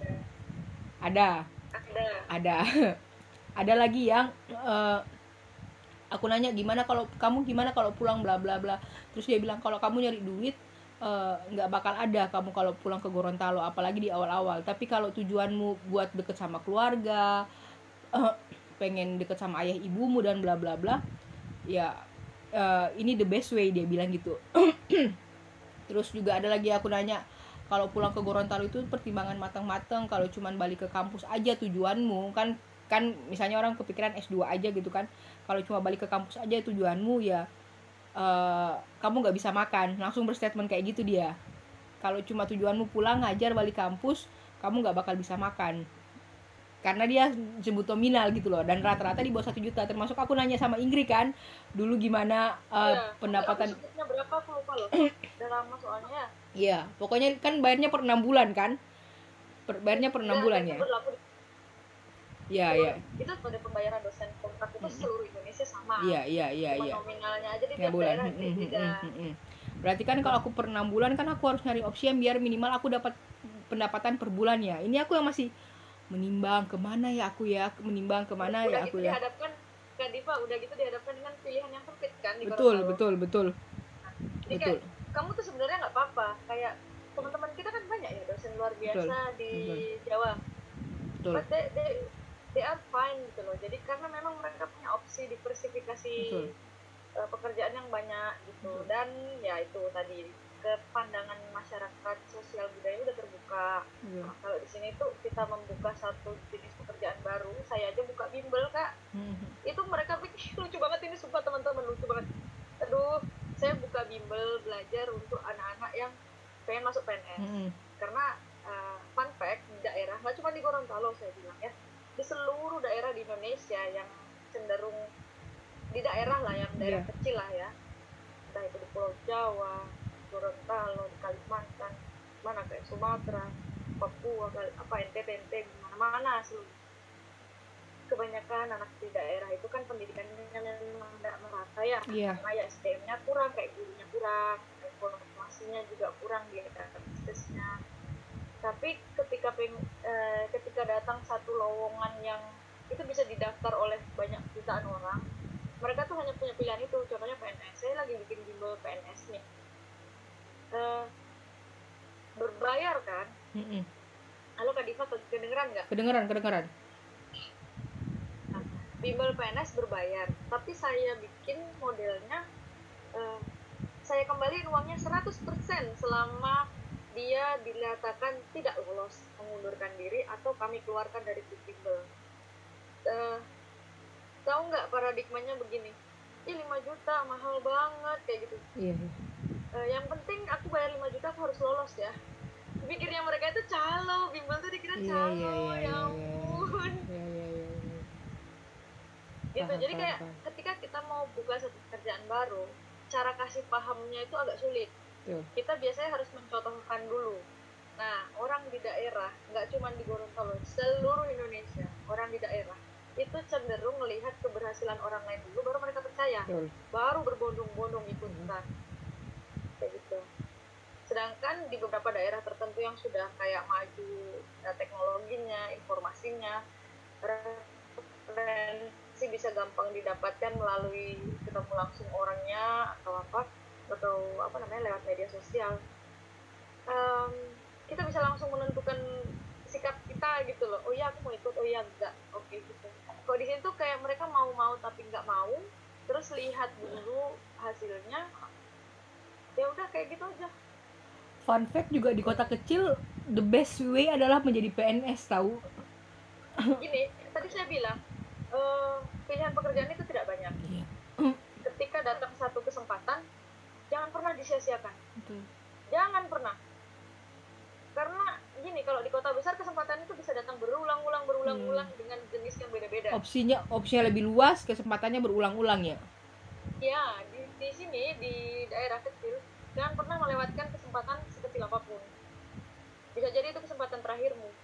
Ada. Ada. Ada lagi yang eh, aku nanya gimana kalau kamu gimana kalau pulang bla bla bla? Terus dia bilang kalau kamu nyari duit eh, nggak bakal ada kamu kalau pulang ke Gorontalo apalagi di awal-awal. Tapi kalau tujuanmu buat deket sama keluarga eh, pengen deket sama ayah ibumu dan bla bla bla ya eh, ini the best way dia bilang gitu. Terus juga ada lagi aku nanya kalau pulang ke Gorontalo itu pertimbangan matang-matang kalau cuman balik ke kampus aja tujuanmu. Kan kan misalnya orang kepikiran S2 aja gitu kan kalau cuma balik ke kampus aja tujuanmu ya eh, kamu nggak bisa makan langsung berstatement kayak gitu dia kalau cuma tujuanmu pulang ngajar balik kampus kamu nggak bakal bisa makan karena dia sebut nominal gitu loh dan rata-rata di bawah satu juta termasuk aku nanya sama Ingrid kan dulu gimana eh, Iya, pendapatan aku berapa aku lupa loh udah lama soalnya Iya, pokoknya kan bayarnya per enam bulan kan? Per, bayarnya per enam Ya, bulan ya? Iya, iya. itu pada pembayaran dosen kontrak itu seluruh Indonesia sama Iya, iya, iya, iya. nominalnya aja di tiap bulan. daerah Mm, mm, beda mm, mm, mm. Berarti kan kalau aku per enam bulan kan aku harus nyari opsi yang biar minimal aku dapat pendapatan per bulan ya. Ini aku yang masih menimbang ke mana ya aku ya, menimbang ke mana udah ya aku gitu ya. dihadapkan Kak Diva udah gitu dihadapkan dengan pilihan yang sempit kan di Betul, betul, betul, Jadi betul. kayak kamu tuh sebenarnya nggak apa-apa kayak teman-teman kita kan banyak ya dosen luar biasa di Jawa Betul. but they, they, they are fine gitu loh jadi karena memang mereka punya opsi diversifikasi Betul. eh, pekerjaan yang banyak gitu Betul. dan ya itu tadi ke pandangan masyarakat sosial budaya udah terbuka Iya. Nah, kalau di sini tuh kita membuka satu jenis pekerjaan baru saya aja buka bimbel kak Mm, itu mereka pikir lucu banget ini sumpah teman-teman lucu banget aduh saya buka bimbel belajar untuk anak-anak yang pengen masuk PNS mm, mm. karena uh, fun fact di daerah nggak cuma di Gorontalo saya bilang ya di seluruh daerah di Indonesia yang cenderung di daerah lah yang daerah Iya. kecil lah ya. Entah itu di Pulau Jawa Gorontalo di Kalimantan mana kayak Sumatera Papua apa NTT NTT mana-mana seluruh kebanyakan anak di daerah itu kan pendidikannya memang tidak merata ya. Karena ya SDM-nya kurang kayak gurunya kurang informasinya juga kurang di aktivitasnya tapi ketika peng, eh, ketika datang satu lowongan yang itu bisa didaftar oleh banyak jutaan orang mereka tuh hanya punya pilihan itu. Contohnya PNS saya lagi bikin bimbel PNS nih. Eh, berbayar kan? Mm, mm. halo Kak Diva kedengeran nggak? Kedengeran, kedengeran. bimbel PNS berbayar. Tapi saya bikin modelnya eh, saya kembaliin uangnya 100% selama dia dinyatakan tidak lolos mengundurkan diri atau kami keluarkan dari bimbel Eh, tahu nggak paradigmanya begini? Ih 5 juta mahal banget kayak gitu. Iya. Eh, yang penting aku bayar 5 juta aku harus lolos ya. Pikirnya mereka itu calo bimbel tuh dikira Iya, calo iya, iya, ya iya, ampun. Iya, iya, iya. gitu Paham, jadi kayak paham. ketika kita mau buka satu pekerjaan baru cara kasih pahamnya itu agak sulit Kita biasanya harus mencontohkan dulu. Nah orang di daerah nggak cuma di Gorontalo seluruh Indonesia orang di daerah itu cenderung melihat keberhasilan orang lain dulu baru mereka percaya. Betul. baru berbondong-bondong ikutan kayak gitu. Sedangkan di beberapa daerah tertentu yang sudah kayak maju eh, teknologinya informasinya sih bisa gampang didapatkan melalui ketemu langsung orangnya atau apa atau apa namanya lewat media sosial. Em, kita bisa langsung menentukan sikap kita gitu loh. Oh iya aku mau ikut oh iya enggak. Oke gitu. Kalau di sini tuh kayak mereka mau mau tapi nggak mau terus lihat dulu hasilnya ya udah kayak gitu aja. Fun fact juga di kota kecil the best way adalah menjadi PNS tahu? Gini tadi saya bilang eh, pilihan pekerjaan itu tidak banyak. Iya. ketika datang satu kesempatan jangan pernah disia-siakan. Betul. jangan pernah. Karena gini kalau di kota besar kesempatan itu bisa datang berulang-ulang berulang-ulang dengan jenis yang beda-beda. Opsinya opsinya lebih luas kesempatannya berulang-ulang ya? Ya di, di sini di daerah kecil jangan pernah melewatkan kesempatan sekecil apa pun. Bisa jadi itu kesempatan terakhirmu.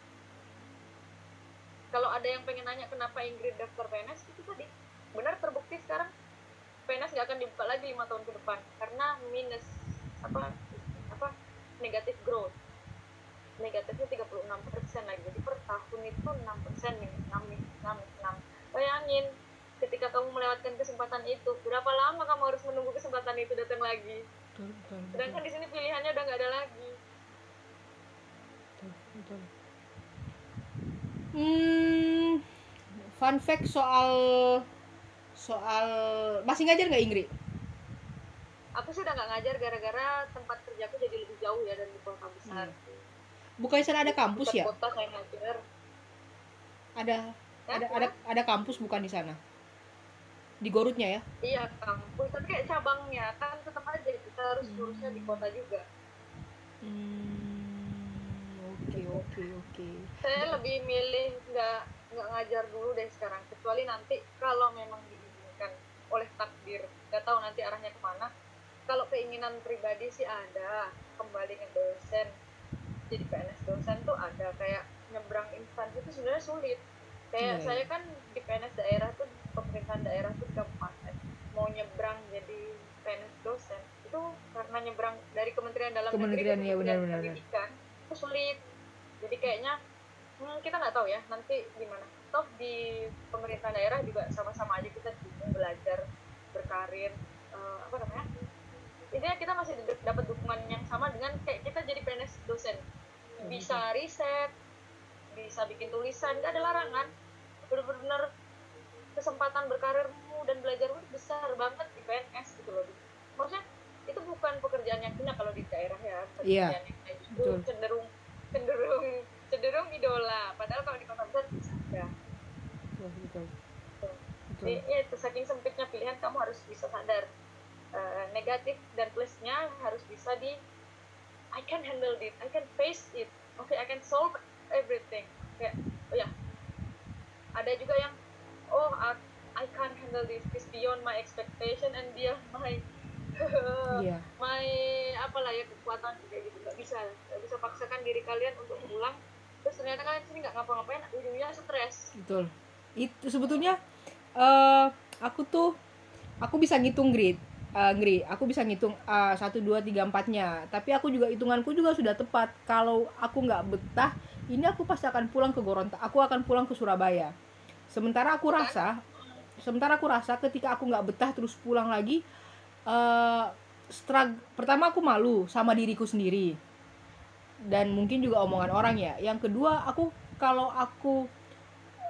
Kalau ada yang pengen nanya kenapa Ingrid daftar PNS itu tadi. Benar terbukti sekarang PNS nggak akan dibuka lagi lima tahun ke depan karena minus apa apa negatif growth. Negatifnya 36 persen lagi. Jadi per tahun itu 6 persen nih 6 6 6 bayangin ketika kamu melewatkan kesempatan itu berapa lama kamu harus menunggu kesempatan itu datang lagi? Betul betul betul, sedangkan di sini pilihannya udah nggak ada lagi. Betul, betul. hmm fun fact soal soal masih ngajar nggak Ingrid aku sih udah nggak ngajar gara-gara tempat kerjaku jadi lebih jauh ya dari kota besar. Bukannya sana ada kampus Pusat ya? kota saya ngajar. Ada Ya, ada ada ada kampus bukan di sana? Di Gorutnya ya? Iya kampus. Tapi kayak cabangnya kan tetap aja kita harus urusnya di kota juga. Hmm, oke oke oke. Saya lebih milih nggak nggak ngajar dulu deh sekarang. Kecuali nanti kalau memang oleh takdir. Nggak tahu nanti arahnya ke mana. Kalau keinginan pribadi sih ada kembali ke dosen. Jadi PNS dosen tuh ada kayak nyebrang instansi itu sebenarnya sulit. Kayak iya. saya kan di PNS daerah tuh pemerintahan daerah tuh kabupaten. Mau nyebrang jadi PNS dosen itu karena nyebrang dari Kementerian Dalam Kementerian, Negeri ke Kementerian benar, benar, benar. Pendidikan itu sulit. Jadi kayaknya hmm, kita nggak tahu ya nanti gimana toh di pemerintahan daerah juga sama-sama aja kita bingung belajar berkarir eh, apa namanya? Intinya kita masih dapat dukungan yang sama dengan kayak kita jadi PNS dosen. Bisa riset bisa bikin tulisan nggak ada larangan. Bener-bener kesempatan berkarirmu dan belajarmu besar banget di PNS gitu loh. Maksudnya itu bukan pekerjaan yang hina kalau di daerah ya. Iya, pekerjaan yang kayak gitu cenderung cenderung cenderung idola. Padahal kalau di kota besar bisa. ya betul. Betul. Jadi, ya itu saking sempitnya pilihan kamu harus bisa sadar eh, negatif dan plusnya harus bisa di I can handle it, I can face it, okay, I can solve everything. Kayak, oh ya, ada juga yang oh I, I can't handle this, this beyond my expectation and beyond my iya. my apalah ya kekuatan kayak gitu. Nggak bisa nggak bisa paksakan diri kalian untuk pulang. Terus ternyata kalian sini nggak ngapa-ngapain ujungnya stres. Betul itu sebetulnya eh aku tuh aku bisa ngitung grid Ngri, aku bisa ngitung eh, satu dua tiga empatnya. Tapi aku juga hitunganku juga sudah tepat. Kalau aku nggak betah ini aku pasti akan pulang ke Gorontalo aku akan pulang ke Surabaya. Sementara aku rasa sementara aku rasa ketika aku nggak betah terus pulang lagi eh strug- pertama aku malu sama diriku sendiri. Dan mungkin juga omongan orang ya. Yang kedua aku kalau aku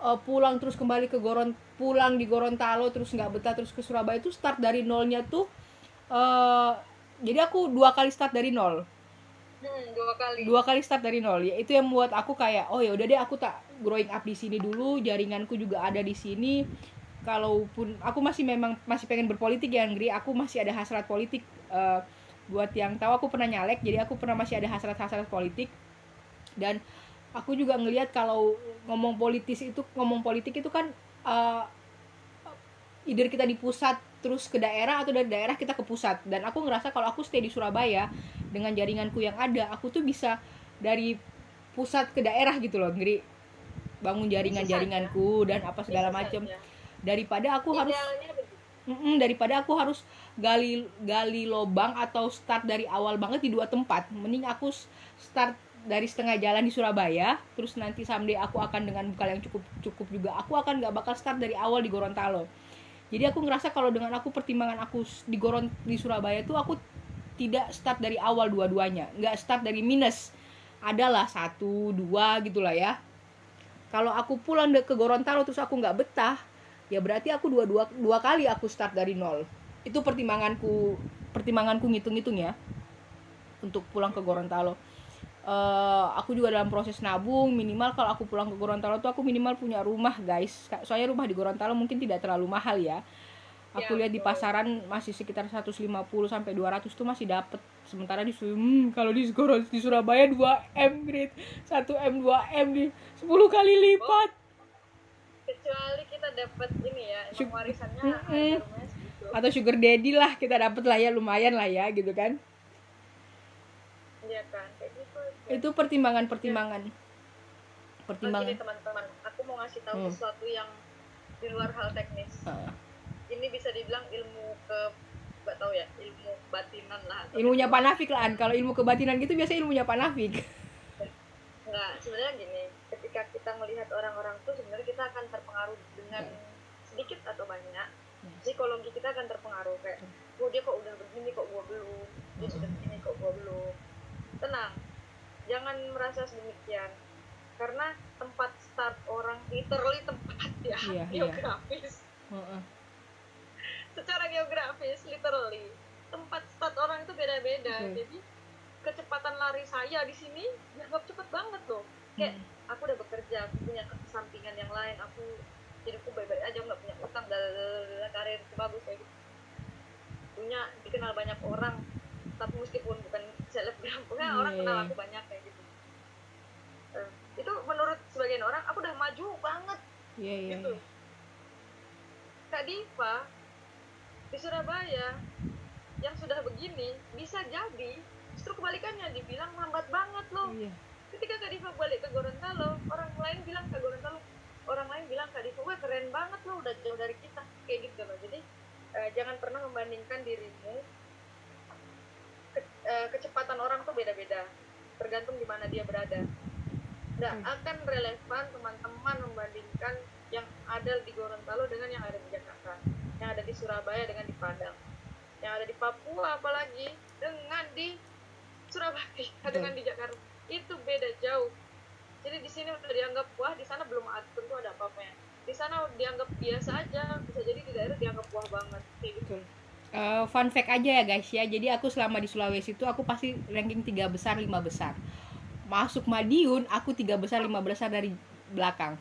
eh, pulang terus kembali ke Goron pulang di Gorontalo terus nggak betah terus ke Surabaya itu start dari nolnya tuh eh jadi aku dua kali start dari nol. Hmm, dua kali. Dua kali start dari nol. Ya itu yang membuat aku kayak oh ya udah deh aku tak growing up di sini dulu jaringanku juga ada di sini. Kalaupun aku masih memang masih pengen berpolitik ya Ngri aku masih ada hasrat politik Eh, buat yang tahu aku pernah nyalek jadi aku pernah masih ada hasrat-hasrat politik. Dan aku juga ngelihat kalau ngomong politis itu ngomong politik itu kan eh either kita di pusat terus ke daerah atau dari daerah kita ke pusat. Dan aku ngerasa kalau aku stay di Surabaya dengan jaringanku yang ada aku tuh bisa dari pusat ke daerah gitu loh ngeri. Bangun jaringan-jaringanku dan apa segala macam. daripada aku harus begitu. Mm-mm, daripada aku harus gali gali lobang atau start dari awal banget di dua tempat mending aku start dari setengah jalan di Surabaya terus nanti someday aku akan dengan bekal yang cukup cukup juga aku akan nggak bakal start dari awal di Gorontalo. Jadi aku ngerasa kalau dengan aku pertimbangan aku di Goron di Surabaya tuh aku tidak start dari awal dua-duanya nggak start dari minus. Adalah satu dua gitulah ya. Kalau aku pulang ke Gorontalo terus aku nggak betah ya berarti aku dua dua dua kali aku start dari nol. Itu pertimbanganku pertimbanganku ngitung-ngitung ya untuk pulang ke Gorontalo Eh, aku juga dalam proses nabung minimal kalau aku pulang ke Gorontalo tuh aku minimal punya rumah guys. Soalnya rumah di Gorontalo mungkin tidak terlalu mahal ya. Aku Ya, lihat di pasaran masih sekitar 150 sampai 200 tuh masih dapet. Sementara di hmm, kalau di di Surabaya 2 M grade. 1 M 2 M di 10 kali lipat. Kecuali kita dapat ini ya emang warisannya rumahnya segitu. Atau sugar daddy lah kita dapet lah ya lumayan lah ya gitu kan. Iya kan itu pertimbangan-pertimbangan. Pertimbangan. Nih teman-teman. Aku mau ngasih tahu Hmm. sesuatu yang di luar hal teknis. Ah. ini bisa dibilang ilmu ke nggak tahu ya ilmu batinan lah. Ilmunya ilmu- Pak Nafik lah An. kalau ilmu kebatinan gitu biasanya ilmunya Pak Nafik. Nggak sebenarnya gini ketika kita melihat orang-orang tuh sebenarnya kita akan terpengaruh dengan sedikit atau banyak. Hmm. psikologi kita akan terpengaruh kayak oh dia kok udah begini kok gua belum? Dia sudah begini kok gua belum? Tenang jangan merasa sedemikian karena tempat start orang literally tempat ya Iya, iya. geografis Heeh. secara geografis literally tempat start orang itu beda-beda Betul. jadi kecepatan lari saya di sini dianggap cepet banget loh kayak Hmm. aku udah bekerja aku punya sampingan yang lain aku hidupku baik-baik aja nggak punya utang dan karir bagus kayak gitu punya dikenal banyak orang tapi meskipun bukan selebgram pokoknya Iya, orang kenal aku banyak kayak gitu. Eh, itu menurut sebagian orang aku udah maju banget. Iya iya gitu. iya. Kak Diva di Surabaya yang sudah begini bisa jadi justru kebalikannya dibilang lambat banget loh. Iya. Ketika Kak Diva balik ke Gorontalo orang lain bilang ke Gorontalo orang lain bilang Kak Diva wah keren banget loh udah jauh dari kita kayak gitu loh. Jadi eh, jangan pernah membandingkan dirimu Eh, kecepatan orang tuh beda-beda. Tergantung di mana dia berada. Nggak Hmm. akan relevan teman-teman membandingkan yang ada di Gorontalo dengan yang ada di Jakarta. Yang ada di Surabaya dengan di Padang. Yang ada di Papua apalagi dengan di Surabaya dengan di Jakarta. Itu beda jauh. Jadi di sini udah dianggap wah di sana belum ada tentu ada apa-apanya. Di sana dianggap biasa aja bisa jadi di daerah dianggap wah banget kayak gitu. Betul Eh, fun fact aja ya guys ya. Jadi aku selama di Sulawesi itu aku pasti ranking tiga besar lima besar. Masuk Madiun aku tiga besar lima besar dari belakang.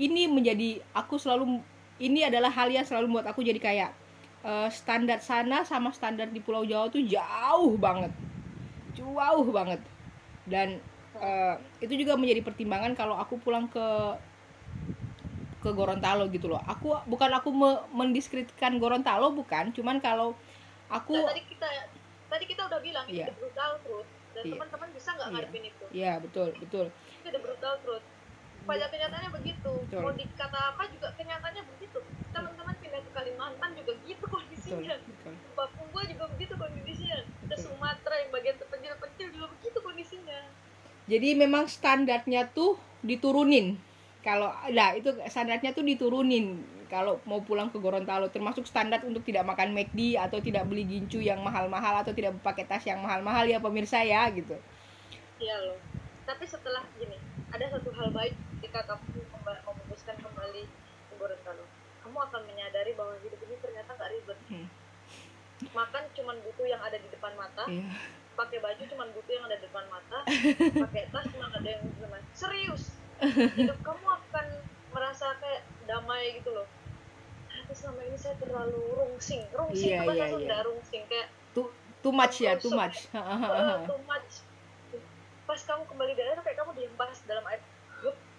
Ini menjadi aku selalu ini adalah hal yang selalu membuat aku jadi kayak eh, standar sana sama standar di Pulau Jawa tuh jauh banget. Jauh banget. Dan eh, itu juga menjadi pertimbangan kalau aku pulang ke ke Gorontalo gitu loh. Aku bukan aku me- mendiskreditkan Gorontalo bukan. Cuman kalau aku Nah, tadi kita tadi kita udah bilang Iya. itu brutal truth dan Iya. teman-teman bisa nggak Iya. ngadepin itu? Ya betul betul. Itu the brutal truth pada kenyataannya begitu. Betul. mau dikata apa juga kenyataannya begitu. Teman-teman pindah ke Kalimantan juga gitu betul kondisinya betul Papua juga begitu kondisinya. Ke Betul. Sumatera yang bagian terpencil-pencil juga begitu kondisinya. Jadi memang standarnya tuh diturunin kalau nah itu standarnya tuh diturunin. Kalau mau pulang ke Gorontalo termasuk standar untuk tidak makan McD atau tidak beli gincu yang mahal-mahal atau tidak pakai tas yang mahal-mahal ya pemirsa ya gitu. Iya loh. Tapi setelah gini ada satu hal baik ketika kamu memutuskan kembali ke Gorontalo. Kamu akan menyadari bahwa hidup ini ternyata nggak ribet. Hmm. makan cuman butuh yang ada di depan mata Iya. pakai baju cuman butuh yang ada di depan mata pakai tas cuma ada yang di depan serius hidup kamu akan merasa kayak damai gitu loh. Tapi selama ini saya terlalu rungsing. Rungsing itu bahasa iya, Sunda iya. rungsing kayak too too much ya too much. Uh, too much. Pas kamu kembali daerah kayak kamu dihempas dalam air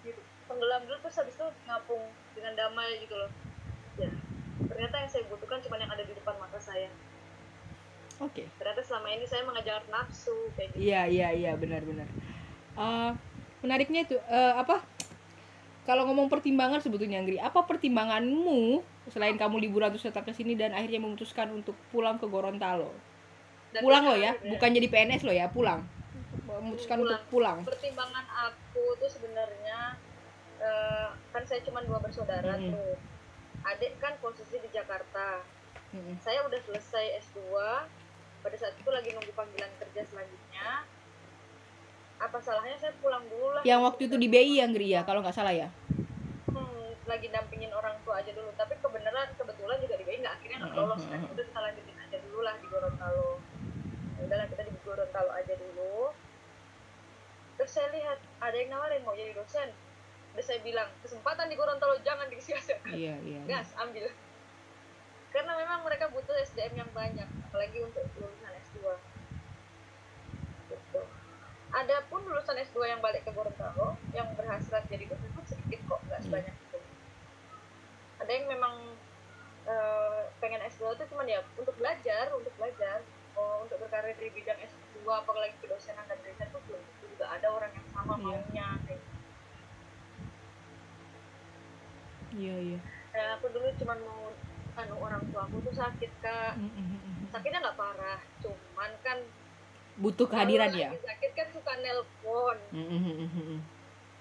gitu. Tenggelam dulu terus habis itu ngapung dengan damai gitu loh. Ya ternyata yang saya butuhkan cuma yang ada di depan mata saya. Oke. Ternyata selama ini saya mengejar nafsu kayak gitu. Iya iya iya benar-benar. Eh, menariknya itu eh, apa? Kalau ngomong pertimbangan sebetulnya Anggri, apa pertimbanganmu selain kamu liburan terus tetap ke sini dan akhirnya memutuskan untuk pulang ke Gorontalo? Dan pulang loh ya, bukan jadi PNS loh ya, pulang. memutuskan Pulang. untuk pulang pertimbangan aku tuh sebenarnya eh, kan saya cuma dua bersaudara Mm-mm. tuh adik kan posisi di Jakarta Mm-mm. saya udah selesai S2 pada saat itu lagi nunggu panggilan kerja selanjutnya apa salahnya saya pulang dulu lah? Yang waktu itu di BI yang Gria kalau nggak salah ya? Hmm, lagi dampingin orang tua aja dulu. Tapi kebenaran kebetulan juga di BI nggak akhirnya nggak lolos kan? Mm-mm. udah kita lanjutin aja dulu lah di Gorontalo. Ya udahlah kita di Gorontalo aja dulu. Terus saya lihat ada yang nawarin mau jadi dosen. Udah saya bilang kesempatan di Gorontalo jangan disia-siakan iya iya. Gas ambil. Karena memang mereka butuh SDM yang banyak apalagi untuk lulusan S2 gitu ada pun lulusan S2 yang balik ke Gorontalo yang berhasil jadi dosen pun sedikit kok nggak Hmm. sebanyak itu ada yang memang eh, pengen S2 itu cuman ya untuk belajar untuk belajar oh, untuk berkarir di bidang S2 apalagi kedosenan dan riset itu belum juga ada orang yang sama Iya. maunya kayak gitu. iya iya Kayak aku dulu cuman mau anu orang tua aku tuh sakit kak Mm-mm. sakitnya nggak parah cuman kan butuh kehadiran kalau ya? lagi sakit kan suka nelpon. Mm-mm.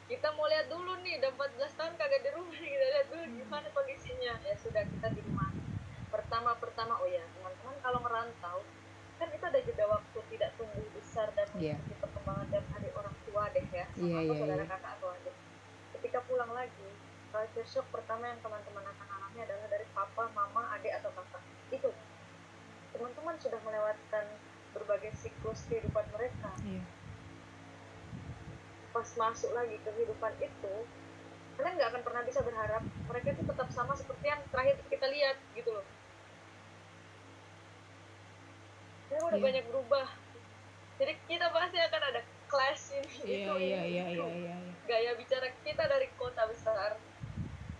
kita mau lihat dulu nih udah 14 tahun kagak di rumah kita lihat dulu gimana kondisinya. Ya sudah kita di rumah. Pertama pertama oh ya teman-teman kalau merantau kan itu ada jeda waktu tidak tumbuh besar dan Iya. mengikuti perkembangan dan adik orang tua deh ya sama Iya, atau iya, saudara iya. kakak atau adik. Ketika pulang lagi culture shock pertama yang teman-teman akan alami adalah dari papa mama adik atau kakak. Itu. Teman-teman sudah melewatkan berbagai siklus kehidupan mereka Iya. pas masuk lagi ke kehidupan itu kalian nggak akan pernah bisa berharap mereka itu tetap sama seperti yang terakhir kita lihat gitu loh mereka udah Iya. banyak berubah jadi kita pasti akan ada clash ini iya itu ini, iya itu. iya iya iya. gaya bicara kita dari kota besar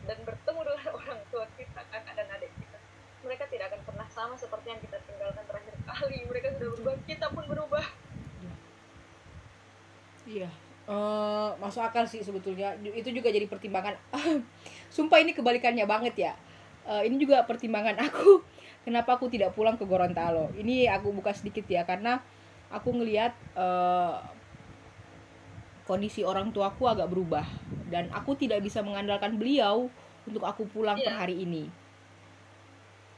dan bertemu dengan orang tua kita kakak dan adik kita mereka tidak akan pernah sama seperti yang kita tinggalkan terakhir kali mereka sudah berubah kita pun berubah Iya, Eh, masuk akal sih sebetulnya. Itu juga jadi pertimbangan. Sumpah ini kebalikannya banget ya. Eh, ini juga pertimbangan aku. Kenapa aku tidak pulang ke Gorontalo? Ini aku buka sedikit ya, karena aku ngelihat eh, kondisi orang tuaku agak berubah dan aku tidak bisa mengandalkan beliau untuk aku pulang per Iya. hari ini.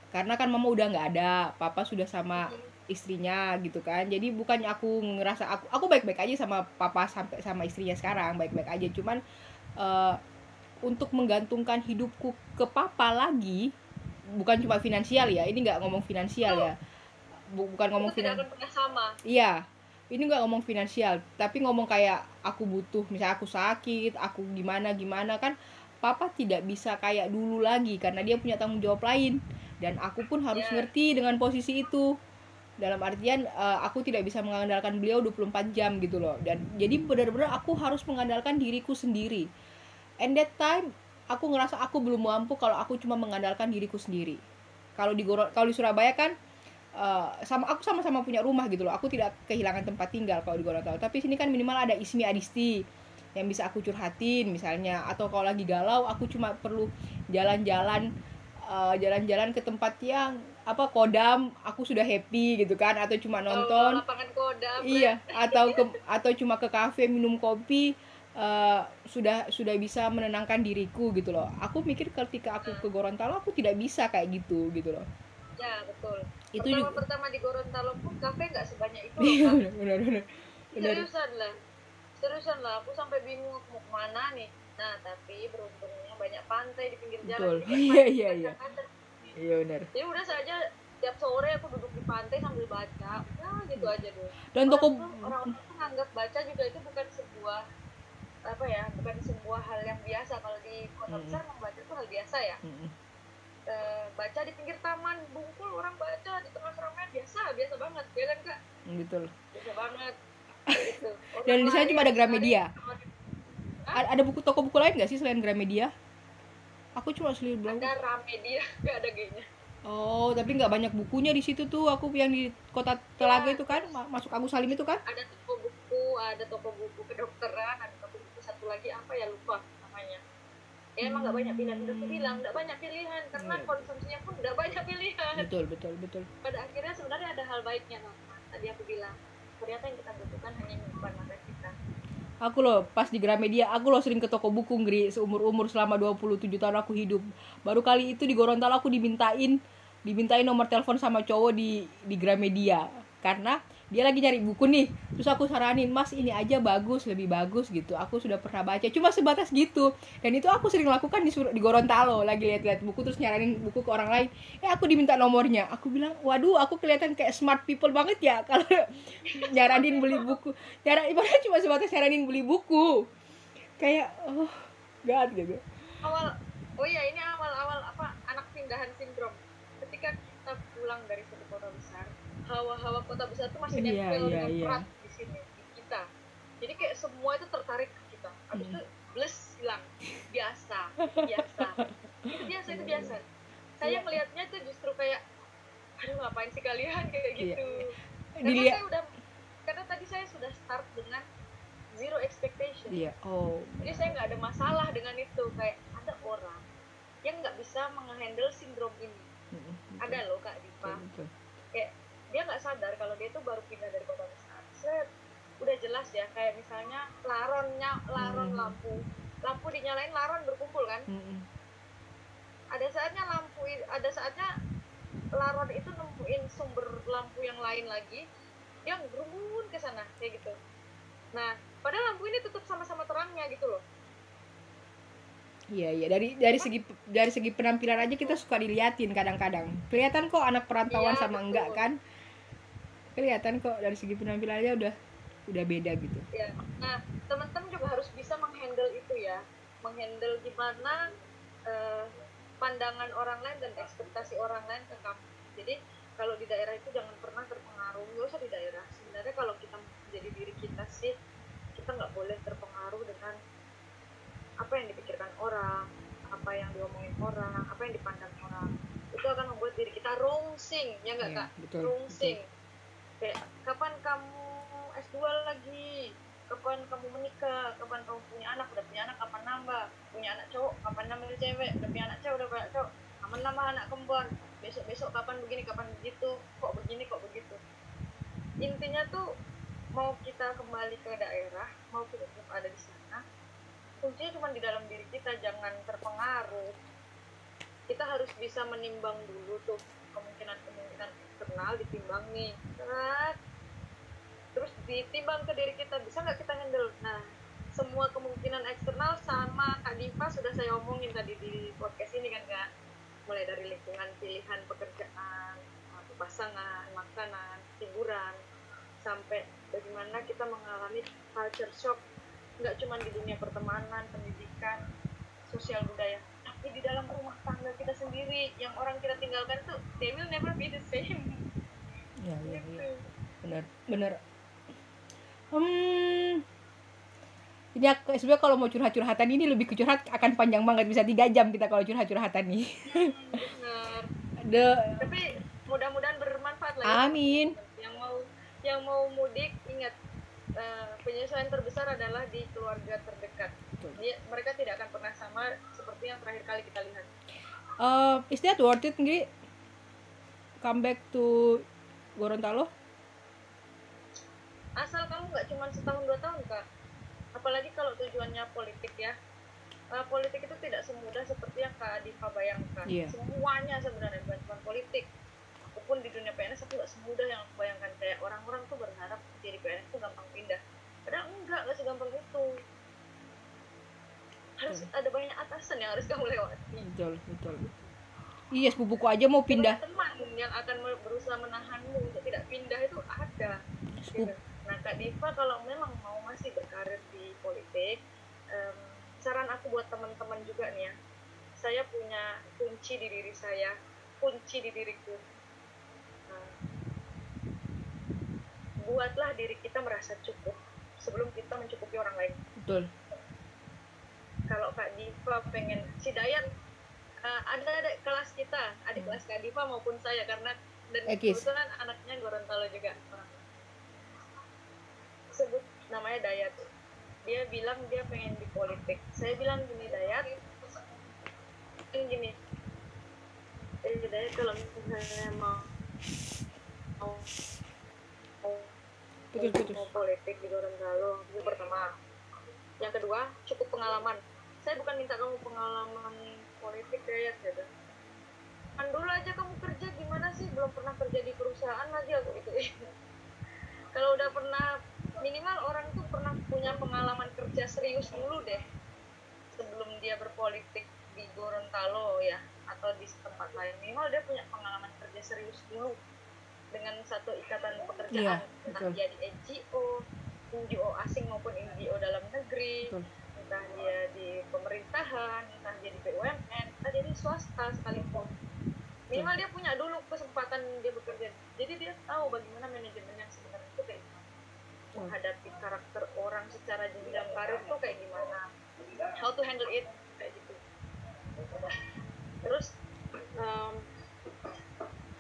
Karena kan mama udah nggak ada, papa sudah sama istrinya gitu kan. Jadi bukannya aku ngerasa aku aku baik-baik aja sama papa sampai sama istrinya sekarang baik-baik aja. Cuman eh, untuk menggantungkan hidupku ke papa lagi bukan cuma finansial ya ini nggak ngomong finansial ya. Bu- bukan ngomong finansial Iya, ini nggak ngomong finansial, tapi ngomong kayak aku butuh, misalnya aku sakit, aku gimana gimana kan, papa tidak bisa kayak dulu lagi karena dia punya tanggung jawab lain dan aku pun harus Iya. ngerti dengan posisi itu. Dalam artian eh, aku tidak bisa mengandalkan beliau 24 jam gitu loh. Dan jadi benar-benar aku harus mengandalkan diriku sendiri. And that time aku ngerasa aku belum mampu kalau aku cuma mengandalkan diriku sendiri. Kalau di Goro- kalau di Surabaya kan eh, sama aku sama-sama punya rumah gitu loh. Aku tidak kehilangan tempat tinggal kalau di Gorontalo. Tapi sini kan minimal ada Ismi Adisti yang bisa aku curhatin misalnya atau kalau lagi galau aku cuma perlu jalan-jalan eh, jalan-jalan ke tempat yang apa kodam aku sudah happy gitu kan atau cuma Oh, nonton. lapangan kodam. Iya atau ke atau cuma ke kafe minum kopi eh, sudah sudah bisa menenangkan diriku gitu loh. Aku mikir ketika aku ke Gorontalo aku tidak bisa kayak gitu gitu loh. Ya betul. Itu pertama juga. pertama di Gorontalo pun kafe nggak sebanyak itu iya loh Kak. benar benar benar. Seriusan lah. Seriusan lah aku sampai bingung aku mau ke mana nih. Nah tapi beruntungnya banyak pantai di pinggir jalan Betul. Jadi Iya, iya, iya. pantai. iya benar jadi udah saja tiap sore aku duduk di pantai sambil baca nah gitu aja dulu dan toko orang orang tuh menganggap baca juga itu bukan sebuah apa ya bukan sebuah hal yang biasa kalau di kota Mm. besar membaca itu hal biasa ya Mm, Eh, baca di pinggir taman bungkul orang baca di tengah keramaian biasa biasa banget ya kan kak betul biasa banget gitu. Dan di sana cuma ada Gramedia. ada buku toko buku lain nggak sih selain Gramedia aku cuma asli bilang ada rame dia nggak ada gayanya. Oh tapi nggak banyak bukunya di situ tuh. Aku yang di kota Telaga itu kan ma- masuk Agus Salim itu kan? Ada toko buku ada toko buku kedokteran ada toko buku satu lagi apa ya lupa namanya. Ya emang nggak banyak pilihan udah aku bilang nggak banyak pilihan karena Iya. konsumsinya pun nggak banyak pilihan. Betul betul betul. Pada akhirnya sebenarnya ada hal baiknya tadi aku bilang. Ternyata yang kita butuhkan hanya menyimpan Aku loh pas di Gramedia, aku loh sering ke toko buku ngeri seumur-umur selama 27 tahun aku hidup. Baru kali itu di Gorontalo aku dimintain dimintain nomor telepon sama cowok di di Gramedia karena dia lagi nyari buku nih. Terus aku saranin mas ini aja bagus lebih bagus gitu. Aku sudah pernah baca cuma sebatas gitu. Dan itu aku sering lakukan di di Gorontalo lagi lihat-lihat buku terus nyaranin buku ke orang lain. Eh aku diminta nomornya. Aku bilang waduh aku kelihatan kayak smart people banget ya kalau nyaranin beli buku. Nyaranin padahal cuma sebatas nyaranin beli buku. Kayak oh god gitu. Awal oh iya ini awal-awal apa anak pindahan sindrom. Ketika kita pulang dari hawa-hawa kota besar itu masih Iya, nempel iya, dengan iya. erat di sini di kita. Jadi kayak semua itu tertarik ke kita. Habis Hmm. itu bles hilang. Biasa biasa. Itu biasa itu biasa. Saya Iya. melihatnya itu justru kayak aduh ngapain sih kalian? kayak Iya. gitu karena dilihat saya udah karena tadi saya sudah start dengan zero expectation. Iya oh. Jadi saya nggak ada masalah dengan itu. Kayak ada orang yang nggak bisa menghandle sindrom ini. Mm-mm, betul, ada loh kak Dipa dia nggak sadar kalau dia tuh baru pindah dari kota besar set udah jelas ya kayak misalnya laronnya laron Hmm. lampu lampu dinyalain laron berkumpul kan Mm-mm. ada saatnya lampu ada saatnya laron itu nemuin sumber lampu yang lain lagi dia ngerun ke sana kayak gitu nah padahal lampu ini tetap sama-sama terangnya gitu loh Iya iya dari dari segi dari segi penampilan aja kita suka diliatin kadang-kadang. Kelihatan kok anak perantauan Iya, sama betul. enggak kan? Kelihatan kok dari segi penampilan aja udah udah beda gitu. ya nah teman-teman juga harus bisa menghandle itu ya. Menghandle gimana eh, pandangan orang lain dan ekspektasi orang lain ke kamu. Jadi kalau di daerah itu jangan pernah terpengaruh. Nggak usah di daerah. Sebenarnya kalau kita menjadi diri kita sih kita nggak boleh terpengaruh dengan apa yang dipikirkan orang apa yang diomongin orang apa yang dipandang orang. Itu akan membuat diri kita rungsing ya nggak Iya, kak? betul, rungsing kayak kapan kamu S2 lagi? Kapan kamu menikah? Kapan kamu punya anak? Udah punya anak kapan nambah? Punya anak cowok kapan nambah cewek? Udah punya anak cewek udah anak cowok kapan nambah anak kembar besok besok kapan begini kapan begitu? Kok begini kok begitu? Intinya tuh mau kita kembali ke daerah mau kita tetap ada di sana kuncinya cuma di dalam diri kita jangan terpengaruh. Kita harus bisa menimbang dulu tuh kemungkinan-kemungkinan eksternal ditimbang nih. Terus ditimbang ke diri kita bisa nggak kita handle? Nah semua kemungkinan eksternal sama Kak Diva sudah saya omongin tadi di podcast ini kan kak. Mulai dari lingkungan pilihan pekerjaan pasangan makanan hiburan sampai bagaimana kita mengalami culture shock nggak cuma di dunia pertemanan pendidikan sosial budaya di dalam rumah tangga kita sendiri yang orang kita tinggalkan tuh they will never be the same Iya iya gitu iya. Benar benar. Hmm. Ini aku sebenarnya kalau mau curhat-curhatan ini lebih ke curhat akan panjang banget bisa tiga jam kita kalau curhat-curhatan nih. benar The tapi mudah-mudahan bermanfaat lah ya Amin. yang mau yang mau mudik ingat eh, penyesuaian terbesar adalah di keluarga terdekat Betul. Dia- mereka tidak akan pernah sama seperti yang terakhir kali kita lihat. Uh, is that worth it, Ngri? Come back to Gorontalo? asal kamu nggak cuma setahun dua tahun kak. Apalagi kalau tujuannya politik ya. Eh, politik itu tidak semudah seperti yang kak Diva bayangkan. Iya. semuanya sebenarnya bukan cuma politik. Apa pun di dunia PNS itu nggak semudah yang aku bayangkan. Kayak orang-orang tuh berharap jadi PNS itu gampang pindah. Padahal enggak nggak segampang itu harus Betul. ada banyak atasan yang harus kamu lewati Betul, betul. Iya, sepupuku aja mau pindah. teman yang akan berusaha menahanmu untuk tidak pindah itu ada gitu. Nah Kak Diva kalau memang mau masih berkarir di politik, em, saran aku buat teman-teman juga nih ya, saya punya kunci di diri saya, kunci di diriku. Nah, buatlah diri kita merasa cukup sebelum kita mencukupi orang lain. Betul. Kalau Kak Diva pengen si Dayat eh, ada ada kelas kita, adik Hmm. kelas Kak Diva maupun saya karena dan Ekis. kebetulan anaknya Gorontalo juga orang sebut namanya Dayat dia bilang dia pengen di politik saya bilang gini Dayat ini gini eh Dayat kalau misalnya mau mau Betul, betul. mau politik di Gorontalo itu pertama yang kedua cukup pengalaman saya bukan minta kamu pengalaman politik ya gitu. Kan dulu aja kamu kerja gimana sih? Belum pernah kerja di perusahaan lagi aku gitu. Kalau udah pernah minimal orang tuh pernah punya pengalaman kerja serius dulu deh. Sebelum dia berpolitik di Gorontalo ya atau di tempat lain. Minimal dia punya pengalaman kerja serius dulu. Dengan satu ikatan pekerjaan. Iya, entah dia di NGO NGO asing maupun NGO dalam negeri. Betul. Entah dia di pemerintahan entah dia di BUMN entah dia di swasta sekalipun. Minimal dia punya dulu kesempatan dia bekerja. Jadi dia tahu bagaimana manajemen yang sebenarnya itu kayak gimana. Menghadapi karakter orang secara jenjang karir tuh kayak gimana. How to handle it kayak gitu. Terus em,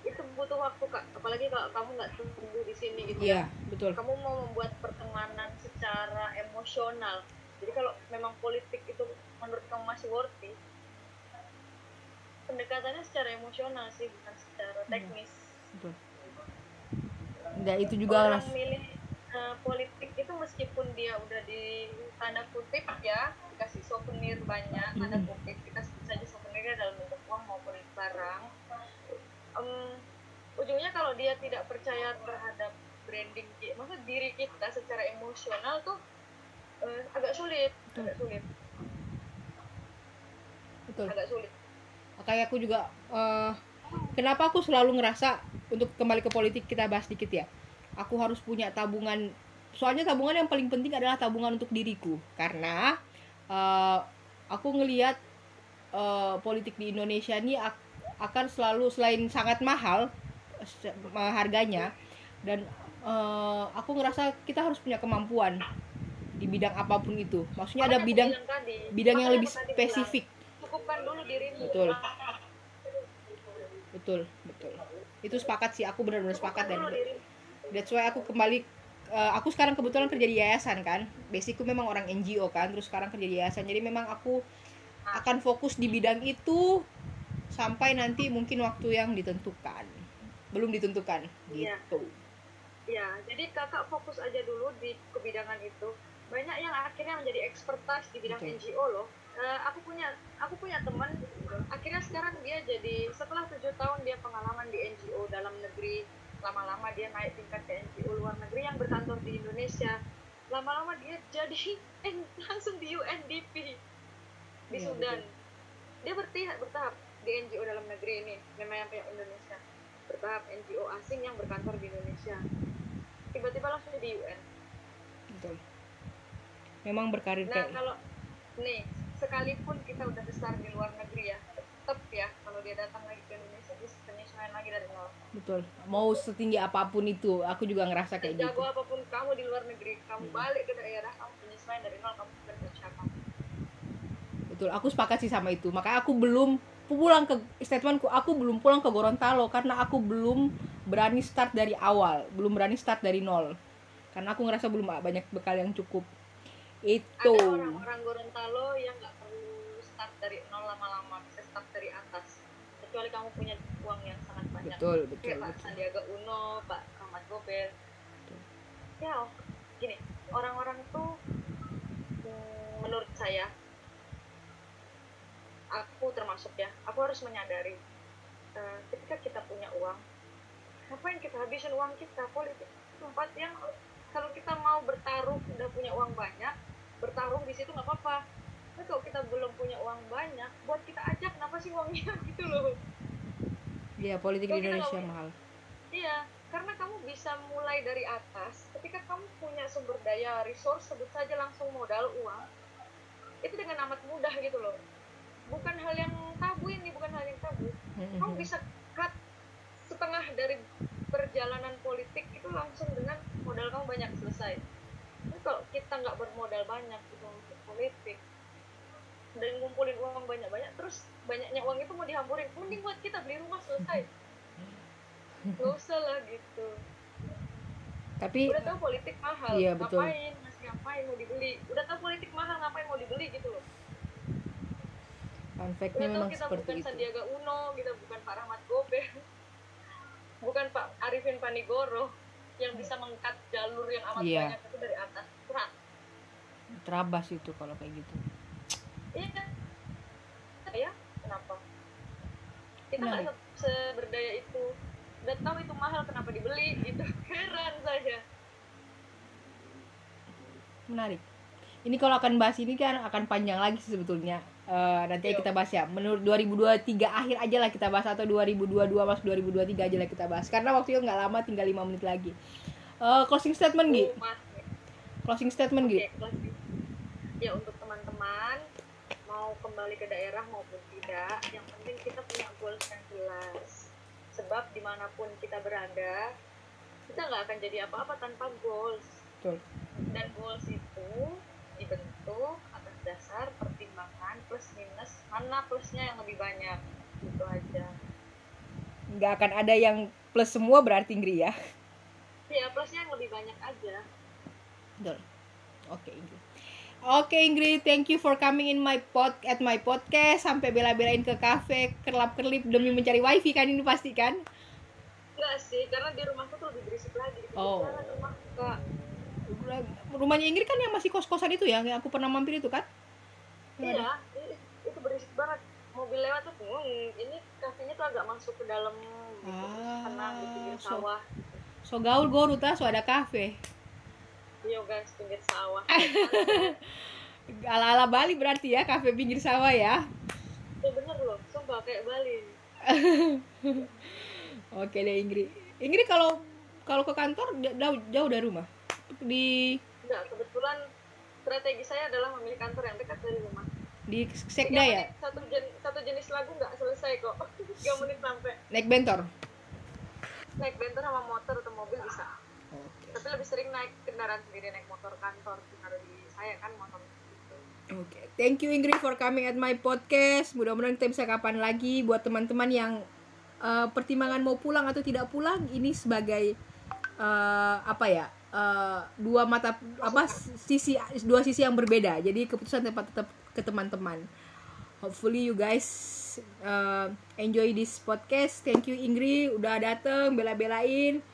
itu butuh waktu kak. Apalagi kalau kamu nggak tumbuh di sini gitu iya betul. Kamu mau membuat pertemanan secara emosional jadi kalau memang politik itu menurut kamu masih worthy pendekatannya secara emosional sih bukan secara teknis. Betul. Nggak, itu juga orang ras- milih eh, politik itu meskipun dia udah di tanda kutip ya dikasih souvenir banyak tanda Mm-mm. kutip kita sebut saja souvenirnya dalam bentuk uang maupun barang. Em, ujungnya kalau dia tidak percaya terhadap branding maksud diri kita secara emosional tuh eh, agak sulit Betul. agak sulit. Betul. Agak sulit. Kayak aku juga eh, kenapa aku selalu ngerasa untuk kembali ke politik kita bahas dikit ya. Aku harus punya tabungan soalnya tabungan yang paling penting adalah tabungan untuk diriku. Karena eh, aku ngelihat eh, politik di Indonesia ini ak- akan selalu selain sangat mahal harganya dan eh, aku ngerasa kita harus punya kemampuan di bidang apa pun itu. Maksudnya ada Makanya aku bidang tadi, bidang yang lebih bilang, spesifik. cukupkan dulu dirimu. Betul. betul betul. Itu sepakat sih aku benar-benar sepakat dan that's why aku kembali eh, aku sekarang kebetulan kerja di yayasan kan. Basicku memang orang NGO kan terus sekarang kerja di yayasan. Jadi memang aku akan fokus di bidang itu sampai nanti mungkin waktu yang ditentukan. Belum ditentukan. Iya. gitu. Ya, jadi kakak fokus aja dulu di kebidangan itu. Banyak yang akhirnya menjadi expertise di bidang Betul. NGO loh. Eh, aku punya aku punya teman akhirnya sekarang dia jadi setelah tujuh tahun dia pengalaman di NGO dalam negeri lama-lama dia naik tingkat ke NGO luar negeri yang berkantor di Indonesia. Lama-lama dia jadi langsung di UNDP di Iya, Sudan. dia bertahap bertahap di NGO dalam negeri ini memang yang punya Indonesia. Bertahap NGO asing yang berkantor di Indonesia. Tiba-tiba langsung di UN betul memang berkarir nah kayak kalau nih sekalipun kita udah besar di luar negeri ya tetap ya kalau dia datang lagi ke Indonesia dia penyesuaian lagi dari nol. Betul. Mau setinggi apa pun itu aku juga ngerasa kayak gitu. jago apa pun kamu di luar negeri kamu balik ke daerah kamu penyesuaian dari nol kamu bukan siapa. Betul. Aku sepakat sih sama itu. Makanya aku belum pulang ke statementku aku belum pulang ke Gorontalo karena aku belum berani start dari awal belum berani start dari nol. Karena aku ngerasa belum banyak bekal yang cukup itu. Ada orang-orang Gorontalo yang nggak perlu start dari nol lama-lama bisa start dari atas. Kecuali kamu punya uang yang sangat banyak. Betul betul kayak Pak betul. Sandiaga Uno, Pak Rahmat Gobel. Ya, oh, gini, orang-orang tuh menurut saya, aku termasuk ya, aku harus menyadari eh, ketika kita punya uang, ngapain kita habisin uang kita? Politik tempat yang kalau kita mau bertaruh udah punya uang banyak, bertaruh di situ nggak apa-apa. Tapi kalau kita belum punya uang banyak, buat kita aja kenapa sih uangnya gitu loh? Iya politik di Kalau kita Indonesia mahal Iya, karena kamu bisa mulai dari atas. Ketika kamu punya sumber daya, resource, sebut saja langsung modal uang, itu dengan amat mudah gitu loh. Bukan hal yang tabu ini, bukan hal yang tabu. Kamu bisa cut setengah dari perjalanan politik itu langsung dengan modal kamu banyak selesai. Tapi kalau kita nggak bermodal banyak gitu untuk politik dan ngumpulin uang banyak-banyak, terus banyaknya uang itu mau dihamburin, mending buat kita beli rumah selesai. Nggak usah lah gitu. tapi udah tahu politik mahal Iya, betul. ngapain masih ngapain mau dibeli udah tahu politik mahal ngapain mau dibeli gitu loh fun fact-nya tahu memang kita seperti bukan itu Sandiaga Uno kita bukan Pak Rahmat Gobel bukan Pak Arifin Panigoro yang bisa mengkat jalur yang amat Iya. banyak itu dari atas. Berat terabas itu kalau kayak gitu. Iya. Kan ya kenapa? Kita nggak se- seberdaya itu. Udah tahu itu mahal kenapa dibeli? Gitu. Heran saya menarik. Ini kalau akan bahas ini kan akan panjang lagi sebetulnya Eh, nanti Iya. kita bahas ya. Menurut 2023 akhir aja lah kita bahas atau 2022 mas 2023 aja lah kita bahas. Karena waktu itu nggak lama tinggal 5 menit lagi. Eh, closing statement Gi? Rumah. closing statement Gi? Oke, kelas B. ya untuk teman-teman mau kembali ke daerah maupun tidak yang penting kita punya goals yang jelas. Sebab di mana pun kita berada kita nggak akan jadi apa-apa tanpa goals. Betul. Dan goals itu dibentuk atas dasar plus minus mana plusnya yang lebih banyak gitu aja nggak akan ada yang plus semua berarti Ingri ya ya plusnya yang lebih banyak aja Betul. Oke, Ingrid. Oke, Ingrid, thank you for coming in my pod at my podcast sampai bela-belain ke kafe kerlap-kerlip demi mencari wifi kan ini pasti kan? enggak sih karena di rumahku tuh lebih berisik lagi Oh. rumah kak Rumahnya Ingrid kan yang masih kos-kosan itu ya, yang aku pernah mampir itu kan? Iya, berisik banget. Mobil lewat tuh, hmm, ini kafenya tuh agak masuk ke dalam gitu, Ah, tenang di pinggir so- sawah. So gaul gorut ah, so ada kafe. Iya guys, pinggir sawah. Ala-ala Bali berarti ya, kafe pinggir sawah ya. Ya bener loh, sumpah kayak Bali. Oke deh Ingrid. Ingrid kalau kalau ke kantor jauh, jauh dari rumah. Di Enggak, kebetulan strategi saya adalah memilih kantor yang dekat dari rumah. Di Sekda ya, Satu, jen- satu jenis lagu nggak selesai kok. Tiga menit sampai. naik bentor. Naik bentor sama motor atau mobil bisa. Oke. Tapi lebih sering naik kendaraan sendiri, naik motor kantor. Karena di saya kan motor gitu. Oke, thank you Ingrid for coming at my podcast. Mudah-mudahan kita bisa kapan lagi buat teman-teman yang eh, pertimbangan mau pulang atau tidak pulang ini sebagai eh, apa ya eh, dua mata apa sisi dua sisi yang berbeda. Jadi keputusan tetap tetap ke teman-teman. Hopefully you guys eh, enjoy this podcast. Thank you Ingrid udah dateng bela-belain.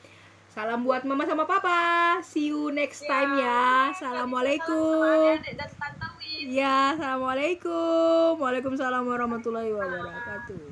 Salam buat mama sama papa. See you next time ya. Assalamualaikum. Adik dan tante Win. Ya, assalamualaikum. Waalaikumsalam warahmatullahi wabarakatuh.